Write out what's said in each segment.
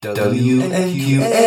WMQA.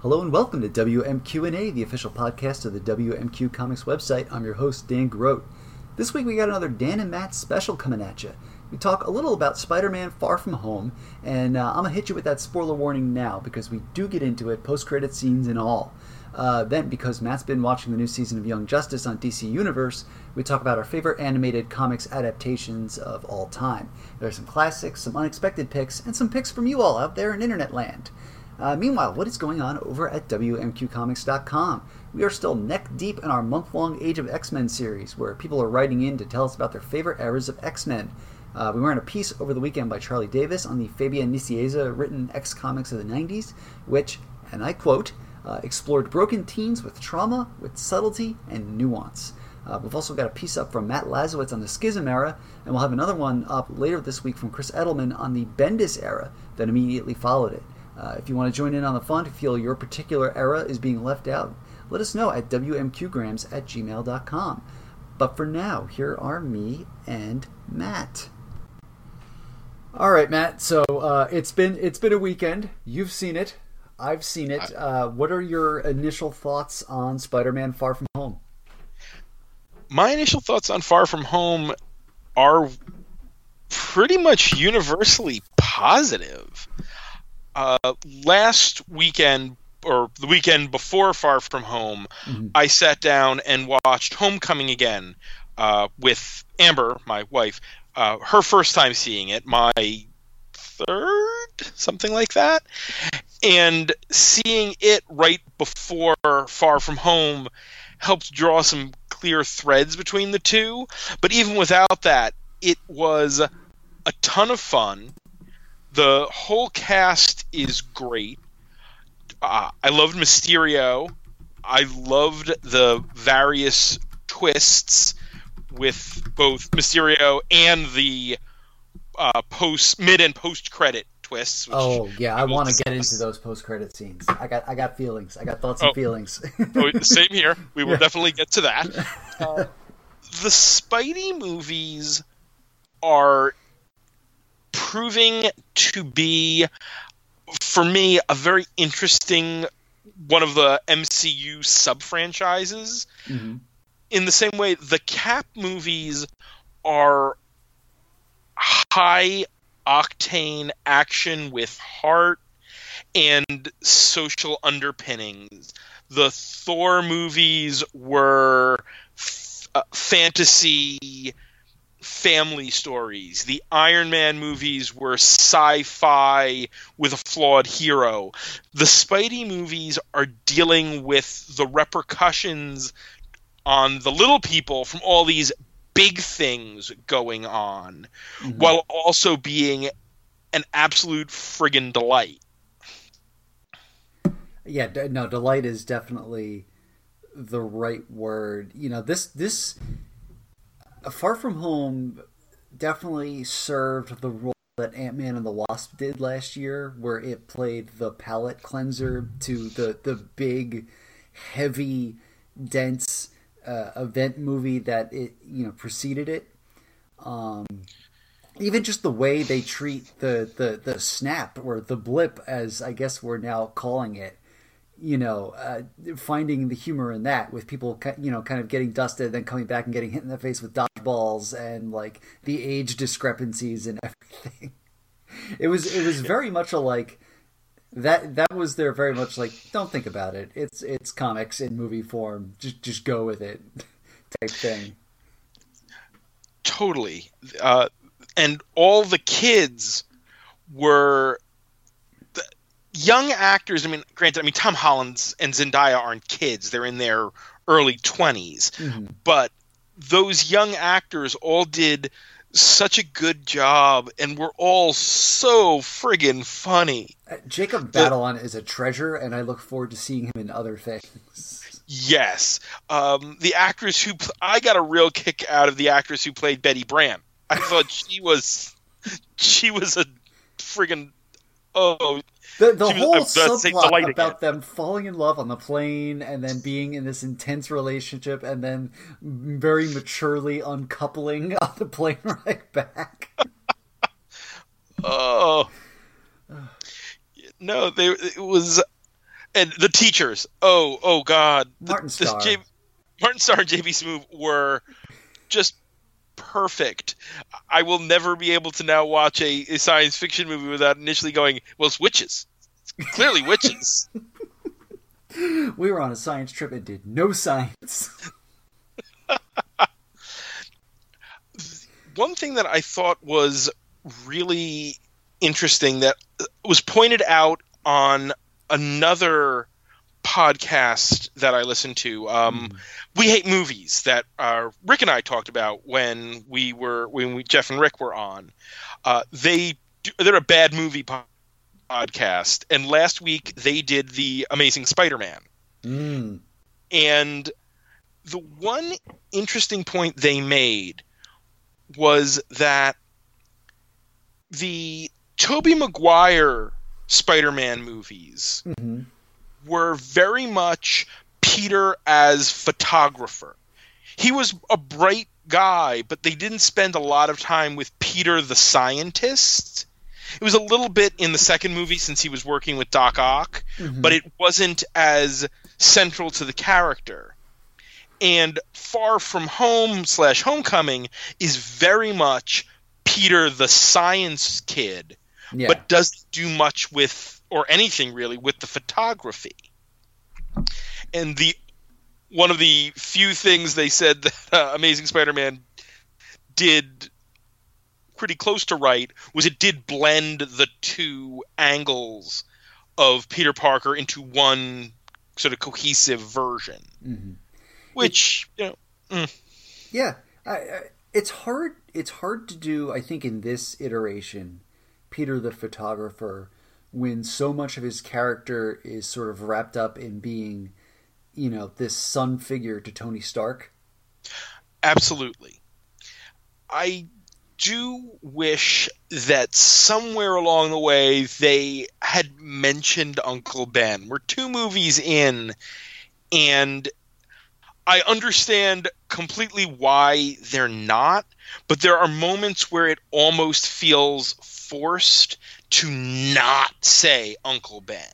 Hello and welcome to WMQ&A, the official podcast of the WMQ Comics website. I'm your host, Dan Grote. This week we got another Dan and Matt special coming at you. We talk a little about Spider-Man Far From Home, and uh, I'm to hit you with that spoiler warning now because we do get into it, post-credit scenes and all. Uh, then, because Matt's been watching the new season of Young Justice on DC Universe, we talk about our favorite animated comics adaptations of all time. There are some classics, some unexpected picks, and some picks from you all out there in internet land. Uh, meanwhile, what is going on over at WMQComics.com? We are still neck deep in our month long Age of X Men series, where people are writing in to tell us about their favorite eras of X Men. Uh, we ran a piece over the weekend by Charlie Davis on the Fabian Nicieza written X comics of the 90s, which, and I quote, uh, explored broken teens with trauma, with subtlety, and nuance. Uh, we've also got a piece up from Matt Lazowitz on the Schism era, and we'll have another one up later this week from Chris Edelman on the Bendis era that immediately followed it. Uh, if you want to join in on the fun, if feel your particular era is being left out, let us know at wmqgrams at gmail.com. But for now, here are me and Matt. All right, Matt. So uh, it's been it's been a weekend. You've seen it. I've seen it. Uh, what are your initial thoughts on Spider-Man: Far From Home? My initial thoughts on Far From Home are pretty much universally positive. Uh, last weekend, or the weekend before Far From Home, mm-hmm. I sat down and watched Homecoming again uh, with Amber, my wife. Uh, her first time seeing it, my third, something like that and seeing it right before Far From Home helped draw some clear threads between the two. But even without that, it was a ton of fun. The whole cast is great. Uh, I loved Mysterio. I loved the various twists with both Mysterio and the uh, post mid and post credit twists. oh yeah, I want to get into those post credit scenes. I got I got feelings. I got thoughts oh. and feelings. oh, same here. We will yeah. definitely get to that. Uh, the Spidey movies are proving to be, for me, a very interesting one of the MCU sub franchises. Mm-hmm. In the same way, the Cap movies are high octane action with heart and social underpinnings. The Thor movies were f- uh, fantasy family stories. The Iron Man movies were sci fi with a flawed hero. The Spidey movies are dealing with the repercussions on the little people from all these big things going on mm-hmm. while also being an absolute friggin' delight. Yeah, no, delight is definitely the right word. You know, this this Far From Home definitely served the role that Ant Man and the Wasp did last year, where it played the palate cleanser to the the big, heavy, dense uh, event movie that it you know preceded it. Um, even just the way they treat the, the, the snap or the blip, as I guess we're now calling it, you know, uh, finding the humor in that with people, you know, kind of getting dusted, then coming back and getting hit in the face with dodgeballs and like the age discrepancies and everything. It was it was very much a like that that was there very much like don't think about it. It's it's comics in movie form. Just just go with it. Type thing. Totally. Uh, and all the kids were the young actors i mean granted i mean tom holland's and zendaya aren't kids. They're in their early 20s mm-hmm. but those young actors all did such a good job, and we're all so friggin' funny. Jacob Batalon is a treasure, and I look forward to seeing him in other things. Yes, um, the actress who I got a real kick out of the actress who played Betty Brant. I thought she was she was a friggin' oh the, the whole subplot about them falling in love on the plane and then being in this intense relationship and then very maturely uncoupling on the plane right back. oh, no, they it was, and the teachers. Oh, oh God, Martin the, Starr. J, Martin Starr and JB Smoove were just perfect. I will never be able to now watch a, a science fiction movie without initially going, "Well, it's witches. It's clearly witches." we were on a science trip and did no science. One thing that I thought was really interesting that was pointed out on another podcast that I listened to. Um, We hate movies that uh, Rick and I talked about when we were when we, Jeff and Rick were on. Uh, they do, they're a bad movie po- podcast, and last week they did the Amazing Spider-Man. Mm. And the one interesting point they made was that the Tobey Maguire Spider-Man movies hmm were very much Peter as photographer. He was a bright guy, but they didn't spend a lot of time with Peter the scientist. It was a little bit in the second movie since he was working with Doc Ock, Mhm. but it wasn't as central to the character. And Far From Home slash Homecoming is very much Peter the science kid, Yeah. but doesn't do much with or anything really with the photography. And the one of the few things they said that uh, Amazing Spider-Man did pretty close to right was it did blend the two angles of Peter Parker into one sort of cohesive version, Mhm. which you know Yeah, I, I, it's hard. It's hard to do. I think in this iteration, Peter the photographer, when so much of his character is sort of wrapped up in being, you know, this son figure to Tony Stark. Absolutely. I do wish that somewhere along the way they had mentioned Uncle Ben. We're two movies in, and I understand completely why they're not, but there are moments where it almost feels forced to not say Uncle Ben.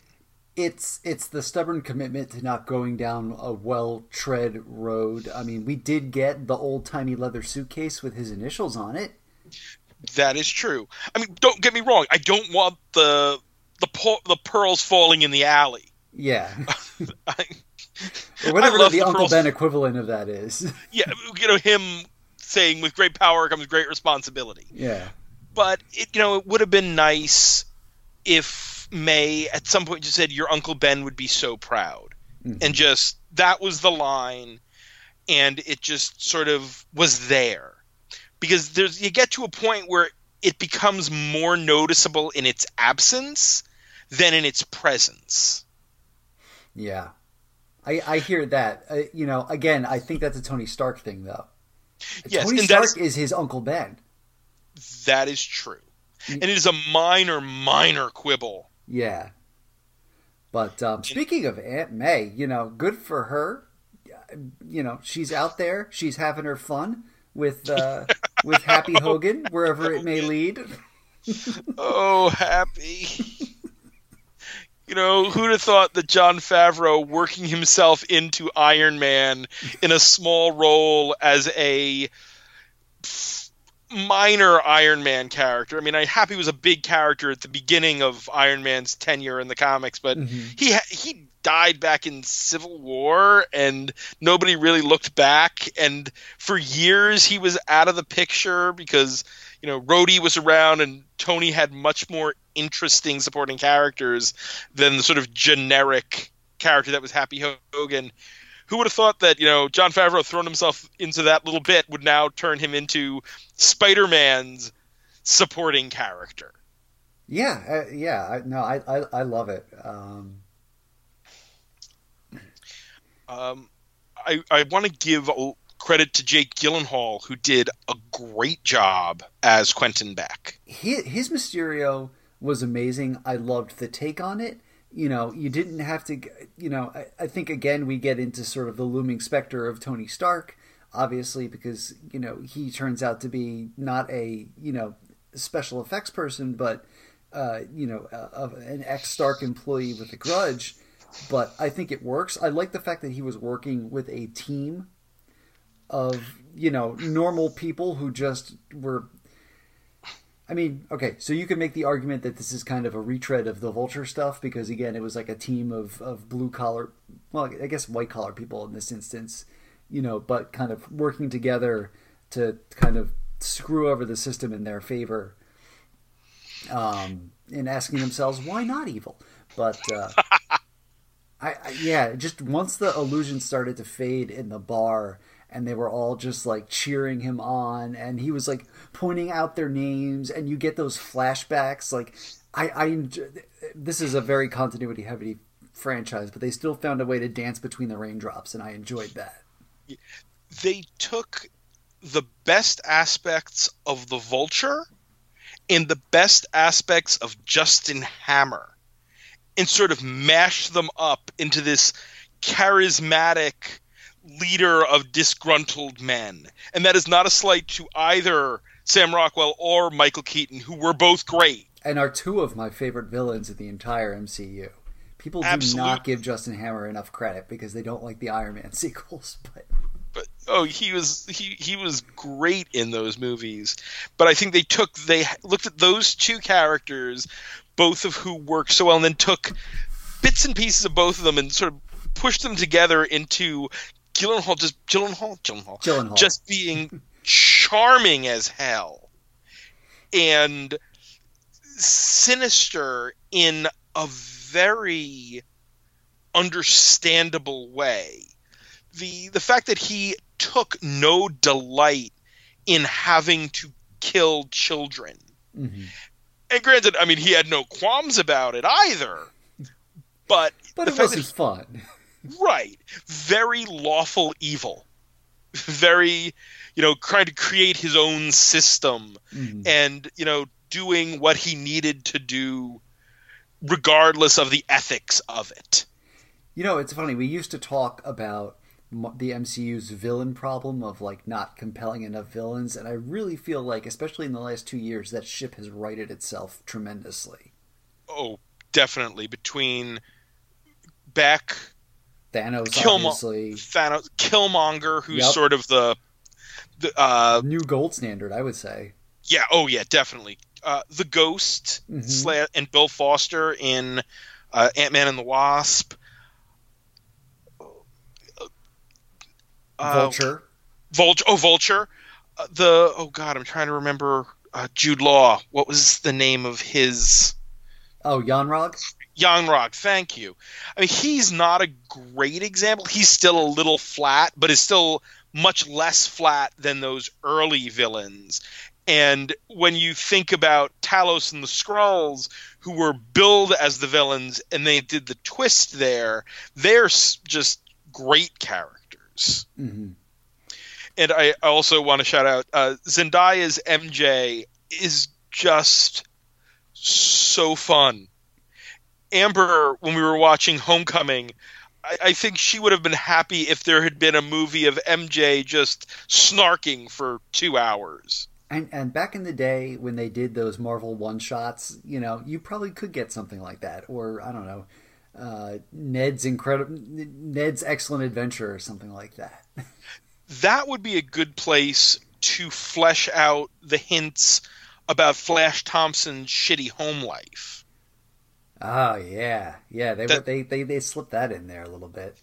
It's it's the stubborn commitment to not going down a well tread road. I mean, we did get the old timey leather suitcase with his initials on it. That is true. I mean, don't get me wrong. I don't want the the the pearls falling in the alley. Yeah, I, or whatever the, the Uncle pearls. Ben equivalent of that is. yeah, you know him saying, "With great power comes great responsibility." yeah, But it, you know, it would have been nice if May at some point just said, "Your Uncle Ben would be so proud," Mhm. and just that was the line, and it just sort of was there because there's you get to a point where it becomes more noticeable in its absence than in its presence. Yeah, I I hear that. Uh, you know, again, I think that's a Tony Stark thing, though. Yes, Tony Stark is his Uncle Ben. That is true, and it is a minor, minor quibble. Yeah. But um, speaking of Aunt May, you know, good for her. You know, she's out there. She's having her fun with uh, with Happy Hogan wherever it may lead. Oh, happy. You know, who'd have thought that Jon Favreau working himself into Iron Man in a small role as a minor Iron Man character? I mean, I Happy was a big character at the beginning of Iron Man's tenure in the comics, but Mhm. he he died back in Civil War, and nobody really looked back. And for years, he was out of the picture because you know Rhodey was around, and Tony had much more interesting supporting characters than the sort of generic character that was Happy Hogan. Who would have thought that you know Jon Favreau throwing himself into that little bit would now turn him into Spider-Man's supporting character? Yeah, uh, yeah. I, no, I, I I love it. Um, Um, I, I want to give credit to Jake Gyllenhaal, who did a great job as Quentin Beck. his, his Mysterio was amazing. I loved the take on it. You know, you didn't have to. You know, I, I think again we get into sort of the looming specter of Tony Stark, obviously because you know he turns out to be not a you know special effects person, but uh, you know, uh, of an ex Stark employee with a grudge, but I think it works. I like the fact that he was working with a team of you know normal people who just were. I mean, okay, so you can make the argument that this is kind of a retread of the Vulture stuff because again, it was like a team of of blue collar, well, I guess white collar people in this instance, you know, but kind of working together to kind of screw over the system in their favor um, and asking themselves why not evil. But uh, I, I, yeah, just once the illusion started to fade in the bar, and they were all just like cheering him on, and he was like pointing out their names, and you get those flashbacks. Like I, I this is a very continuity heavy franchise, but they still found a way to dance between the raindrops, and I enjoyed that. They took the best aspects of the Vulture and the best aspects of Justin Hammer and sort of mashed them up into this charismatic leader of disgruntled men. And that is not a slight to either Sam Rockwell or Michael Keaton, who were both great. And are two of my favorite villains of the entire MCU. People do not give Justin Hammer enough credit because they don't like the Iron Man sequels, but but oh, he was he he was great in those movies. But I think they took they looked at those two characters, both of who worked so well, and then took bits and pieces of both of them and sort of pushed them together into Gyllenhaal just Gyllenhaal Gyllenhaal, Gyllenhaal. just being charming as hell and sinister in a very understandable way the the fact that he took no delight in having to kill children. Mm-hmm. And granted, I mean, he had no qualms about it either. But but it wasn't fun, right? Very lawful evil, very you know trying to create his own system, mm-hmm. and you know doing what he needed to do, regardless of the ethics of it. You know, it's funny. We used to talk about the MCU's villain problem of like not compelling enough villains, and I really feel like, especially in the last two years, that ship has righted itself tremendously. Oh, definitely. Between Beck, Thanos, Killmo- obviously, Thanos, Killmonger, who's yep. sort of the the uh, new gold standard, I would say. Yeah. Oh, yeah. Definitely. Uh, the Ghost mm-hmm. and Bill Foster in uh, Ant Man and the Wasp. Uh, Vulture. Vulture. Oh, Vulture. Uh, the oh god, I'm trying to remember uh, Jude Law. What was the name of his? Oh, Yon-Rogg. Yon-Rogg. Thank you. I mean, he's not a great example. He's still a little flat, but is still much less flat than those early villains. And when you think about Talos and the Skrulls, who were billed as the villains, and they did the twist there, they're just great characters. Mm-hmm. And I also want to shout out uh, Zendaya's MJ is just so fun. Amber, when we were watching Homecoming, I, I, think she would have been happy if there had been a movie of MJ just snarking for two hours. And, and back in the day when they did those Marvel one shots, you know, you probably could get something like that, or I don't know, uh, Ned's incredible Ned's Excellent Adventure or something like that. that would be a good place to flesh out the hints about Flash Thompson's shitty home life. Oh yeah, yeah. They that, they they they slipped that in there a little bit.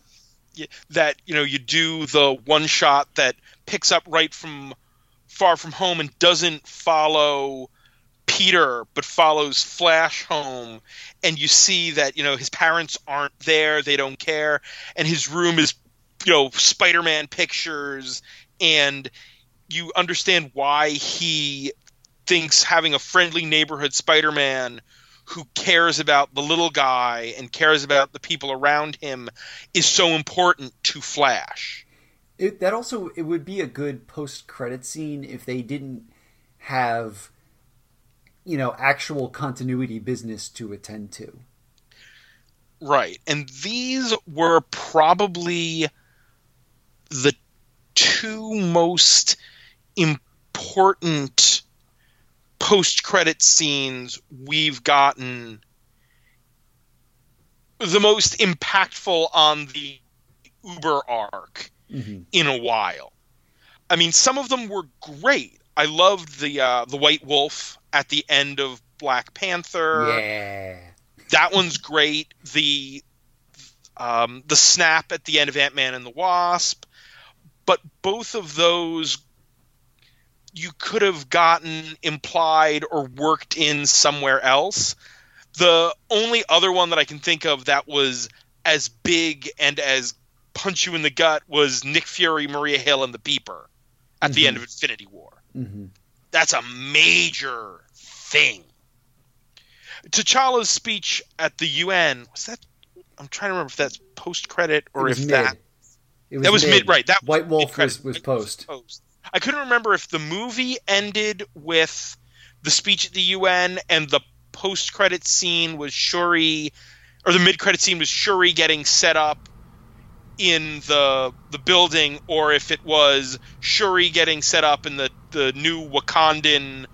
Yeah, that you know you do the one shot that picks up right from Far From Home and doesn't follow Peter, but follows Flash home, and you see that you know his parents aren't there; they don't care, and his room is you know Spider-Man pictures, and you understand why he thinks having a friendly neighborhood Spider-Man who cares about the little guy and cares about the people around him is so important to Flash. It, that also it would be a good post-credit scene if they didn't have you know actual continuity business to attend to. Right. And these were probably the two most important post credit scenes we've gotten the most impactful on the Uber arc Mhm. in a while. I mean, some of them were great. I loved the uh, the White Wolf at the end of Black Panther. Yeah. That one's great. The um, the snap at the end of Ant Man and the Wasp, but both of those you could have gotten implied or worked in somewhere else. The only other one that I can think of that was as big and as punch you in the gut was Nick Fury, Maria Hill, and the Beeper at the Mhm. end of Infinity War hmm that's a major thing. T'Challa's speech at the UN was that? I'm trying to remember if that's post credit or if was that. It was that was mid. Right, that White Wolf was, was post. post. I couldn't remember if the movie ended with the speech at the UN and the post credit scene was Shuri, or the mid credit scene was Shuri getting set up in the the building, or if it was Shuri getting set up in the the new Wakandan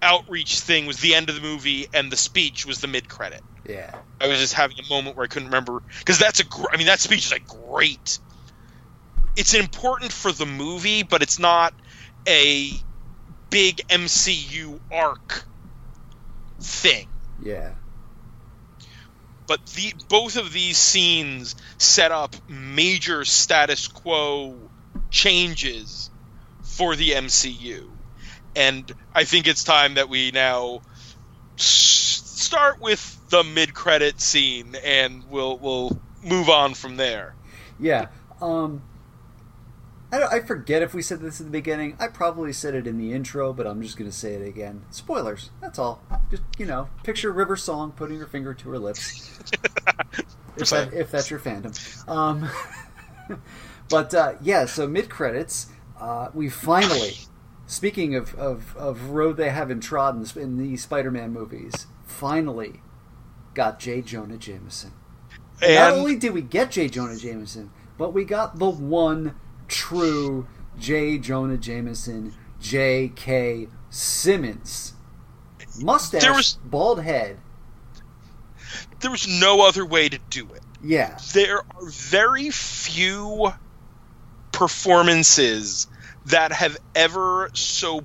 outreach thing was the end of the movie and the speech was the mid credit. Yeah. I was just having a moment where I couldn't remember because that's a. Gr- I mean, that speech is a great. It's important for the movie, but it's not a big MCU arc thing. Yeah. But the both of these scenes set up major status quo changes for the MCU, and I think it's time that we now start with the mid-credit scene, and we'll we'll move on from there. Yeah. Um, I, don't- I forget if we said this in the beginning. I probably said it in the intro, but I'm just going to say it again. Spoilers. That's all. Just, you know, picture River Song putting her finger to her lips. if, that, if that's your fandom. Um, but uh, yeah, so mid credits, uh, we finally, speaking of, of, of road they haven't trodden in the Spider Man movies, finally got J. Jonah Jameson. Not only did we get J. Jonah Jameson, but we got the one true J. Jonah Jameson, J.K. Simmons. Mustache, There was- bald head. there was no other way to do it. Yeah. there are very few performances that have ever so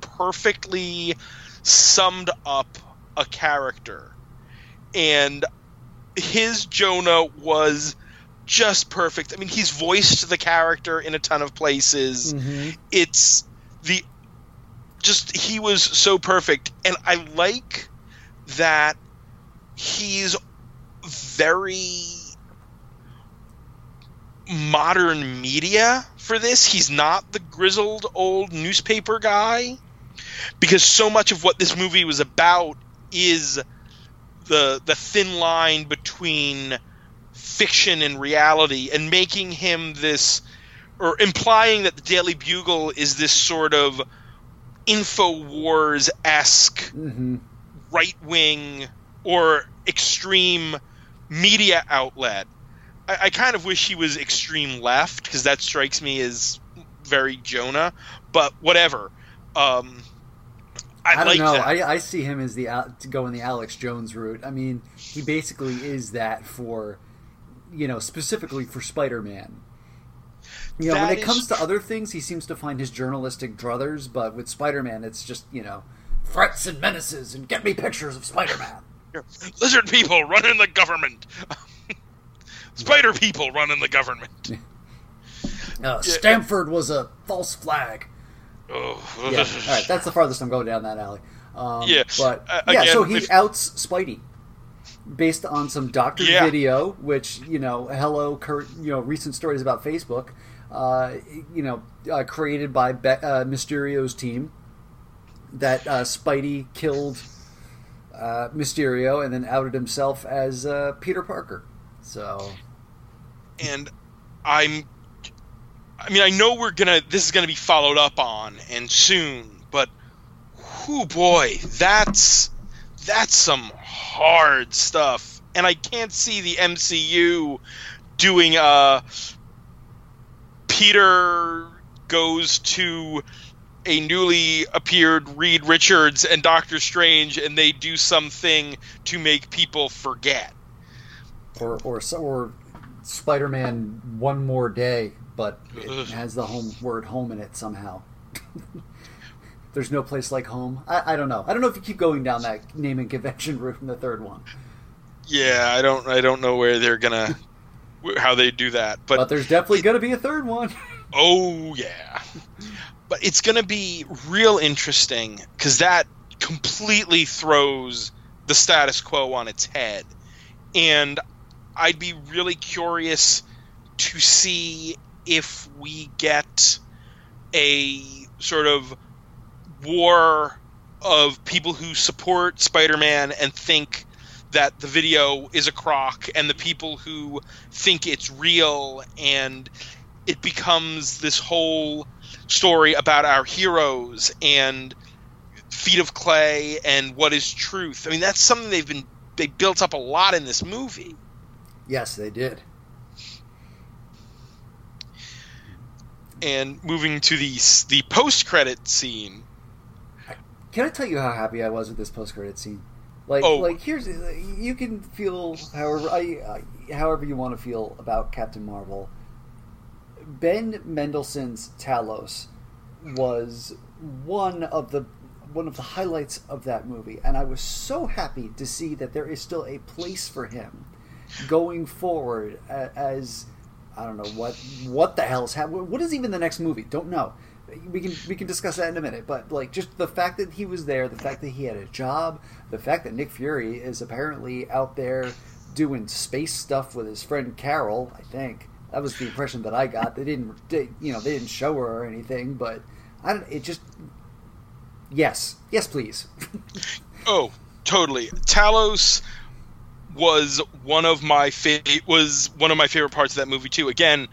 perfectly summed up a character. And his Jonah was just perfect. I mean, he's voiced the character in a ton of places. Mhm. It's the just he was so perfect and I like that he's very modern media for this. He's not the grizzled old newspaper guy because so much of what this movie was about is the the thin line between fiction and reality and making him this or implying that the Daily Bugle is this sort of InfoWars esque Mhm. right wing or extreme media outlet. I, I kind of wish he was extreme left because that strikes me as very Jonah. But whatever. Um, I, I don't like know. I, I see him as the to go in the Alex Jones route. I mean, he basically is that for, you know, specifically for Spider-Man. You know, when it comes to other things, he seems to find his journalistic druthers, but with Spider-Man, it's just you know, threats and menaces, and get me pictures of Spider-Man. Lizard people running the government. Spider people running the government. Uh, Stanford was a false flag. Oh. Yeah, all right, that's the farthest I'm going down that alley. Um, Yeah, but uh, yeah, so he outs Spidey based on some doctored Yeah. video, which you know, hello, cur- you know, recent stories about Facebook, uh, you know, uh, created by Be- uh, Mysterio's team. That uh, Spidey killed uh, Mysterio and then outed himself as uh, Peter Parker. So and I'm I mean I know we're gonna this is gonna be followed up on and soon, but whoo boy, that's that's some hard stuff. And I can't see the MCU doing uh Peter goes to a newly appeared Reed Richards and Doctor Strange, and they do something to make people forget. Or or or Spider-Man One More Day, but it has the home word home in it somehow. There's no place like home. I, I don't know. I don't know if you keep going down that naming convention route in the third one. Yeah, I don't. I don't know where they're gonna, how they do that. But, but there's definitely gonna be a third one. oh yeah, but it's gonna be real interesting because that completely throws the status quo on its head, and I'd be really curious to see if we get a sort of war of people who support Spider-Man and think that the video is a crock and the people who think it's real and it becomes this whole story about our heroes and feet of clay and what is truth. I mean that's something they've been they built up a lot in this movie. Yes, they did. And moving to the the post credit scene. Can I tell you how happy I was with this post credit scene? Like, oh. like here's you can feel however I, however you want to feel about Captain Marvel. Ben Mendelsohn's Talos was one of the one of the highlights of that movie, and I was so happy to see that there is still a place for him going forward as I don't know what what the hell's happening. What is even the next movie? Don't know. We can we can discuss that in a minute. But like just the fact that he was there, the fact that he had a job, the fact that Nick Fury is apparently out there doing space stuff with his friend Carol. I think that was the impression that I got. They didn't, they, you know, they didn't show her or anything, but I don't. It just yes, yes, please. oh, totally. Talos was one of my fa- was one of my favorite parts of that movie too. Again,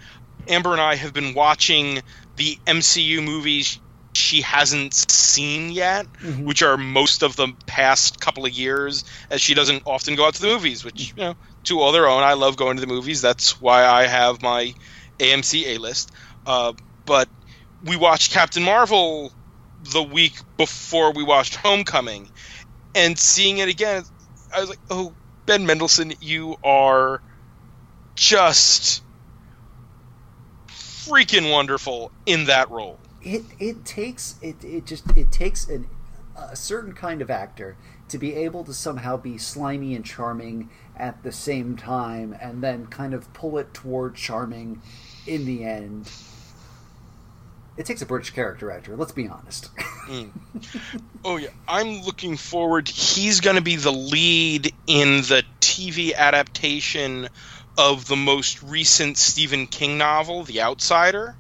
Amber and I have been watching the MCU movies she hasn't seen yet, mm-hmm. which are most of the past couple of years, as she doesn't often go out to the movies, which you know, to all their own. I love going to the movies. That's why I have my AMC A list. Uh, but we watched Captain Marvel the week before we watched Homecoming, and seeing it again, I was like, oh Ben Mendelsohn, you are just freaking wonderful in that role. It it takes it it just it takes an, a certain kind of actor to be able to somehow be slimy and charming at the same time, and then kind of pull it toward charming in the end it takes a British character actor. Let's be honest. mm. Oh yeah, I'm looking forward. He's going to be the lead in the TV adaptation of the most recent Stephen King novel, The Outsider,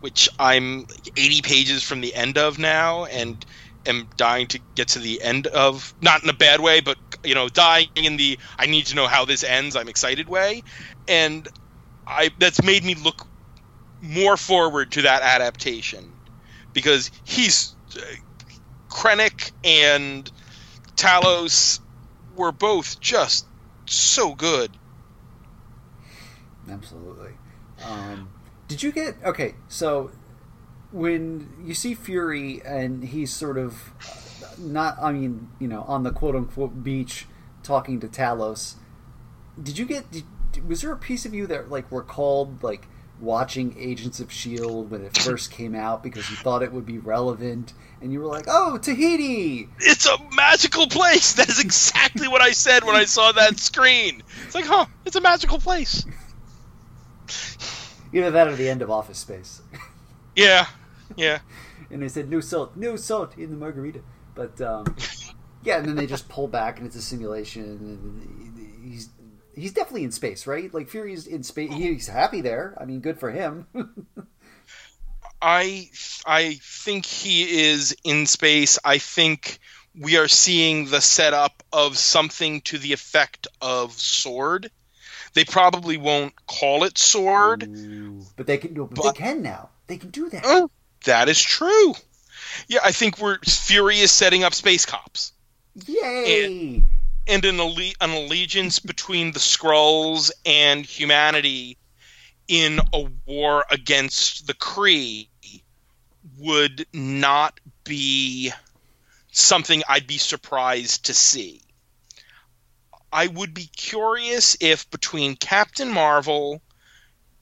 which I'm 80 pages from the end of now, and am dying to get to the end of. Not in a bad way, but you know, dying in the I need to know how this ends. I'm excited way, and I that's made me look more forward to that adaptation because he's uh, Krennic and Talos were both just so good. Absolutely. Um, did you get okay? So when you see Fury and he's sort of not, I mean, you know, on the quote unquote beach talking to Talos, did you get? Did, was there a piece of you that like recalled like watching Agents of S.H.I.E.L.D. when it first came out because you thought it would be relevant, and you were like, oh, Tahiti! It's a magical place! That is exactly what I said when I saw that screen. It's like, huh, it's a magical place. Either that or the end of Office Space. yeah, yeah. And they said, no salt, no salt in the margarita. But, um, yeah, and then they just pull back and it's a simulation, and he's he's definitely in space, right? Like Fury's in space. He's happy there. I mean, good for him. I I think he is in space. I think we are seeing the setup of something to the effect of sword. They probably won't call it sword, Ooh, but they can. But, but, they can now. They can do that. Oh, that is true. Yeah, I think we're Fury is setting up space cops. Yay! And, and an, alle- an allegiance between the Skrulls and humanity in a war against the Kree, would not be something I'd be surprised to see. I would be curious if between Captain Marvel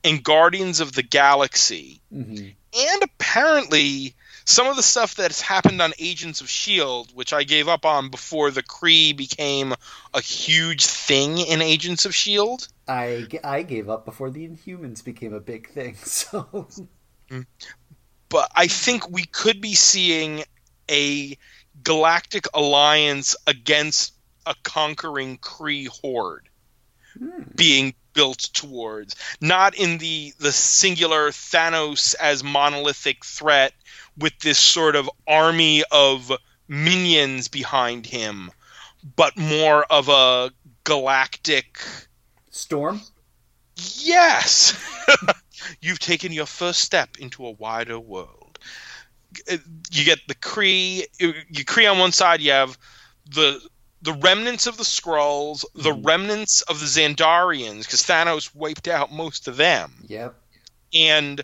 and Guardians of the Galaxy, Mm-hmm. and apparently some of the stuff that's happened on Agents of S.H.I.E.L.D., which I gave up on before the Kree became a huge thing in Agents of S.H.I.E.L.D. I, I gave up before the Inhumans became a big thing. So but I think we could be seeing a galactic alliance against a conquering Kree horde Hmm. being built towards not in the the singular Thanos as monolithic threat with this sort of army of minions behind him but more of a galactic Storm. Yes! You've taken your first step into a wider world. You get the Kree. You you Kree on one side. You have the the remnants of the Skrulls, the Mhm. remnants of the Xandarians, because Thanos wiped out most of them, Yep. and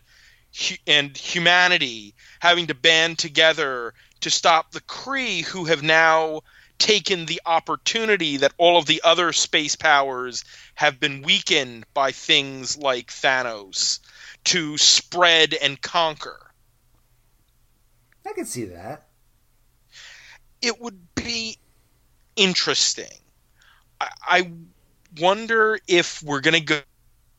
and humanity having to band together to stop the Kree, who have now taken the opportunity that all of the other space powers have been weakened by things like Thanos to spread and conquer. I can see that. It would be interesting. I, I wonder if we're going to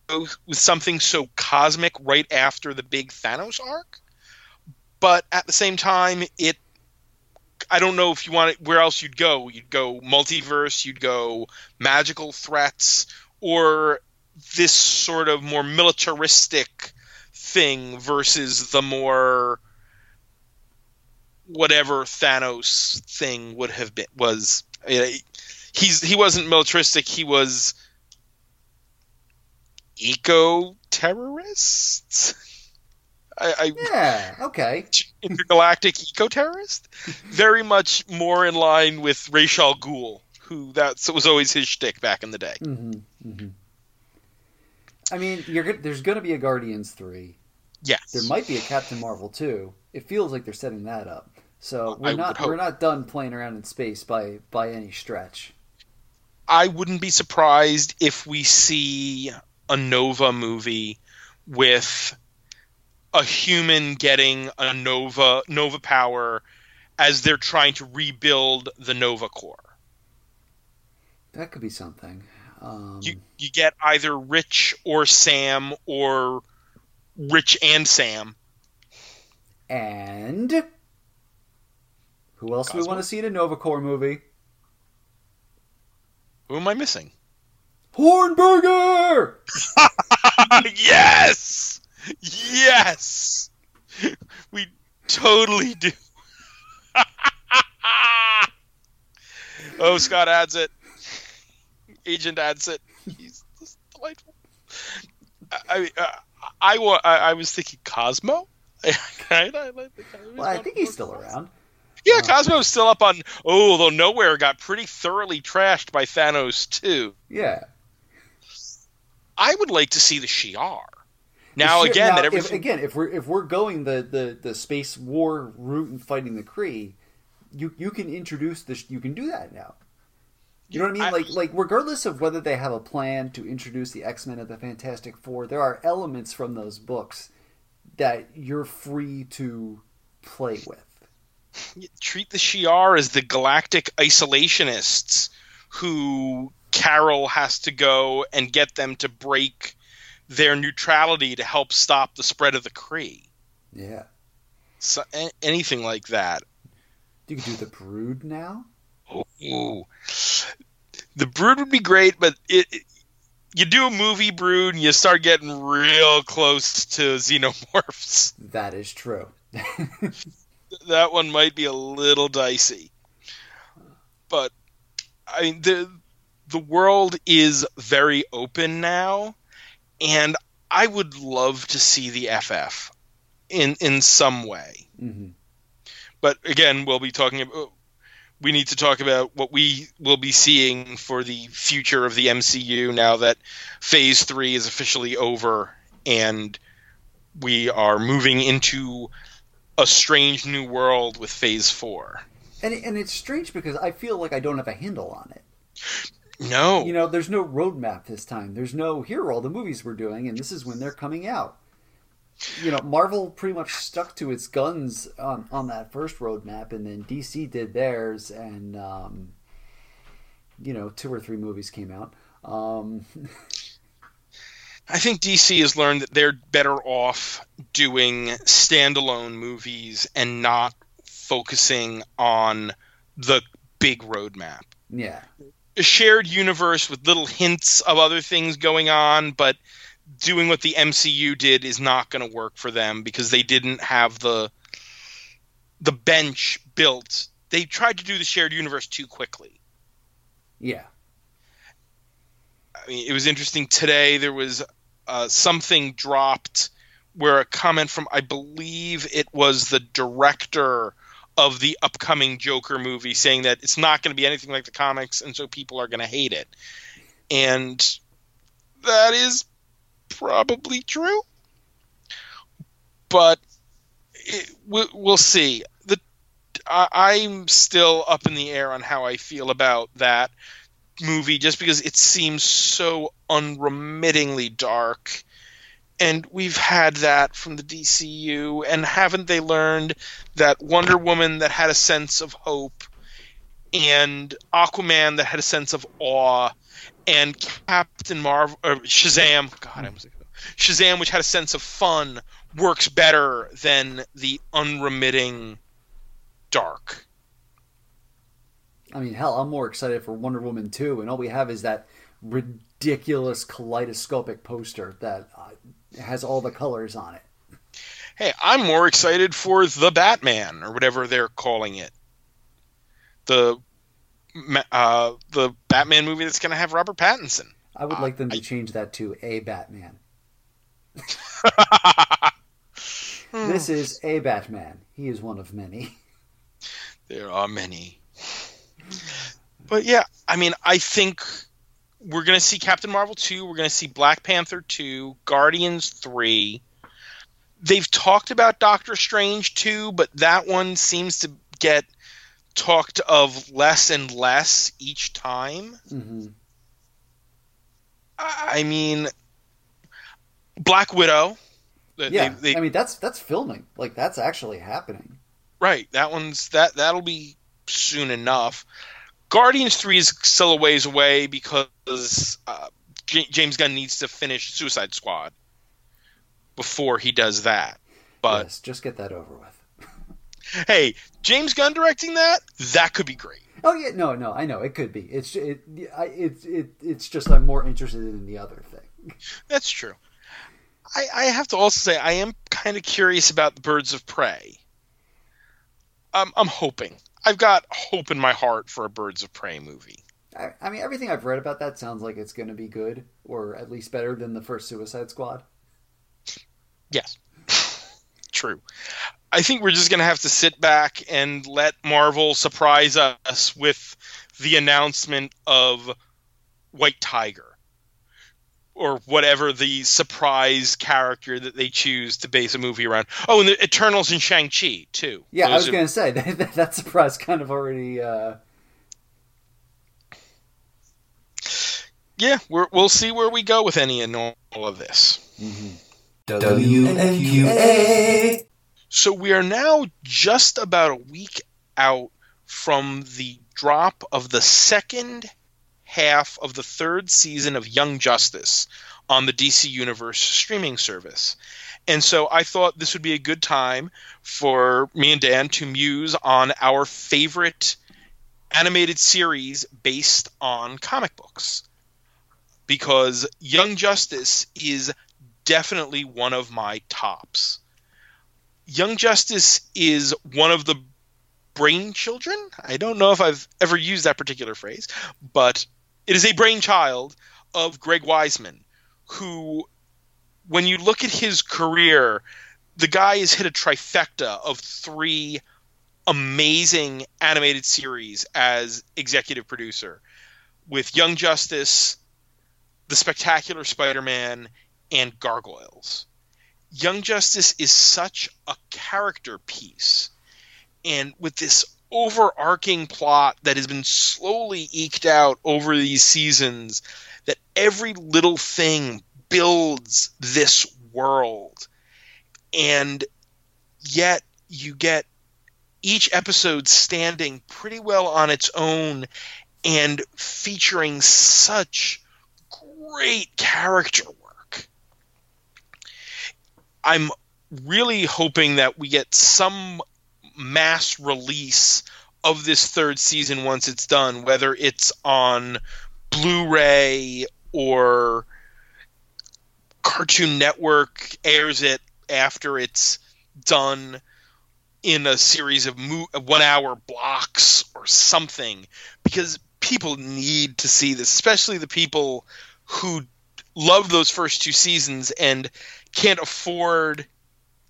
go with something so cosmic right after the big Thanos arc, but at the same time, it. I don't know if you want it, where else you'd go. You'd go multiverse, you'd go magical threats, or this sort of more militaristic thing versus the more whatever Thanos thing would have been was. I mean, he's he wasn't militaristic. He was eco terrorists. I, I Yeah. Okay. intergalactic eco terrorist. Very much more in line with Ra's al Ghul, who that was always his shtick back in the day. hmm hmm I mean, you're there's going to be a Guardians three. Yes, There might be a Captain Marvel too. It feels like they're setting that up. So we're I not we're not done playing around in space by by any stretch. I wouldn't be surprised if we see a Nova movie with a human getting a Nova Nova power as they're trying to rebuild the Nova Corps. That could be something. Um, You you get either Rich or Sam or Rich and Sam. and who else do we want to see in a Nova Corps movie? Who am I missing? Hornberger. yes! Yes! We totally do. oh, Scott Adsit. Agent adds it. He's just delightful. I, I, uh, I, I, I was thinking Cosmo. Right? I, like the- Well, I think he's still around. Yeah, Uh, Cosmo's still up on. Oh, though Knowhere got pretty thoroughly trashed by Thanos too. Yeah. I would like to see the Shi'ar. Now Sure, again, now, that if, again, if we're if we're going the, the, the space war route and fighting the Kree, you you can introduce this. You can do that now. You know what I mean? I- like like regardless of whether they have a plan to introduce the X Men of the Fantastic Four, there are elements from those books that you're free to play with. Treat the Shi'ar as the galactic isolationists who Carol has to go and get them to break their neutrality to help stop the spread of the Kree. Yeah, So, a- anything like that. you can do the Brood now. Ooh. The Brood would be great, but it, it- you do a movie Brood and you start getting real close to xenomorphs. That is true. that one might be a little dicey. But I mean the the world is very open now and I would love to see the FF in in some way. hmm But again, we'll be talking about we need to talk about what we will be seeing for the future of the MCU now that phase 3 is officially over and we are moving into a strange new world with Phase Four. And and it's strange because I feel like I don't have a handle on it. No, You know, there's no roadmap this time. There's no here are all the movies we're doing, and this is when they're coming out. You know, Marvel pretty much stuck to its guns on, on that first roadmap, and then DC did theirs, and um, you know, two or three movies came out. Um, I think DC has learned that they're better off doing standalone movies and not focusing on the big roadmap. yeah, A shared universe with little hints of other things going on, but doing what the MCU did is not going to work for them because they didn't have the the bench built. They tried to do the shared universe too quickly. yeah, I mean, it was interesting today. There was uh, something dropped where a comment from, I believe it was the director of the upcoming Joker movie, saying that it's not going to be anything like the comics, and so people are going to hate it. And that is probably true, but it, we, we'll see. The I, I'm still up in the air on how I feel about that movie just because it seems so unremittingly dark. And we've had that from the DCU, and haven't they learned that Wonder Woman that had a sense of hope, and Aquaman that had a sense of awe, and Captain Marvel or Shazam, God, I was Shazam, which had a sense of fun, works better than the unremitting dark. I mean, hell, I'm more excited for Wonder Woman 2, and all we have is that ridiculous kaleidoscopic poster that uh, has all the colors on it. Hey, I'm more excited for the Batman or whatever they're calling it. The uh, the Batman movie that's going to have Robert Pattinson. I would like them to I- change that to a Batman. Hmm. This is a Batman. He is one of many. There are many. But yeah, I mean, I think we're going to see Captain Marvel 2, we're going to see Black Panther 2, Guardians 3. They've talked about Doctor Strange 2, but that one seems to get talked of less and less each time. hmm I mean, Black Widow. they- Yeah, they- I mean that's that's filming. Like that's actually happening. Right. That one's that that'll be soon enough. Guardians three is still a ways away because uh, J- James Gunn needs to finish Suicide Squad before he does that. But yes, just get that over with. hey, James Gunn directing that that could be great. Oh yeah, no, no, I know it could be. It's it, I, it's it, it's just I'm more interested in the other thing. That's true. I, I have to also say I am kind of curious about the Birds of Prey. Um, I'm hoping. I've got hope in my heart for a Birds of Prey movie. I, I mean, everything I've read about that sounds like it's going to be good, or at least better than the first Suicide Squad. Yes. True. I think we're just going to have to sit back and let Marvel surprise us with the announcement of White Tiger or whatever the surprise character that they choose to base a movie around. Oh, and the Eternals and Shang-Chi, too. Yeah, I was are- going to say that, that that surprise kind of already. Uh, Yeah, we're, we'll see where we go with any and all of this. W N Q A. So we are now just about a week out from the drop of the second half of the third season of Young Justice on the DC Universe streaming service. And so I thought this would be a good time for me and Dan to muse on our favorite animated series based on comic books. Because Young Justice is definitely one of my tops. Young Justice is one of the brain children. I don't know if I've ever used that particular phrase, but it is a brainchild of Greg Weisman, who, when you look at his career, the guy has hit a trifecta of three amazing animated series as executive producer with Young Justice, The Spectacular Spider Man, and Gargoyles. Young Justice is such a character piece. And with this overarching plot that has been slowly eked out over these seasons, that every little thing builds this world. And yet you get each episode standing pretty well on its own and featuring such great character work. I'm really hoping that we get some mass release of this third season once it's done, whether it's on Blu ray or Cartoon Network airs it after it's done in a series of mo- one hour blocks or something. Because people need to see this, especially the people who love those first two seasons and can't afford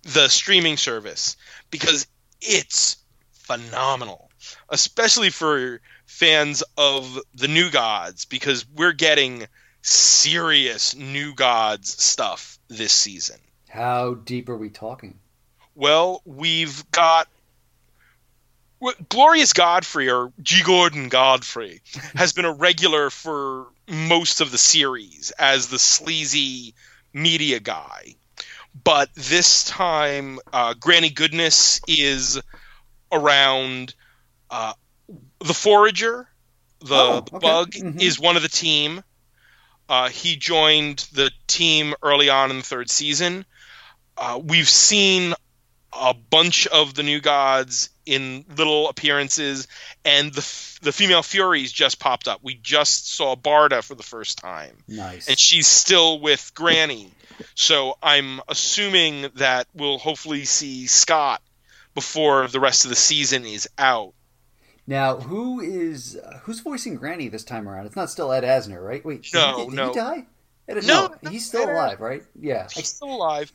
the streaming service. Because it's phenomenal, especially for fans of the New Gods because we're getting serious New Gods stuff this season. How deep are we talking? Well, we've got Glorious Godfrey or G. Gordon Godfrey has been a regular for most of the series as the sleazy media guy. But this time, uh, Granny Goodness is around. Uh, the Forager, the, oh, the bug, mm-hmm. is one of the team. Uh, he joined the team early on in the third season. Uh, we've seen a bunch of the new gods in little appearances, and the the female Furies just popped up. We just saw Barda for the first time. Nice, and she's still with Granny. So I'm assuming that we'll hopefully see Scott before the rest of the season is out. Now, who is uh, who's voicing Granny this time around? It's not still Ed Asner, right? Wait, no, did he, did no. he die? Ed, no, no, he's still alive, right? Yeah, he's still alive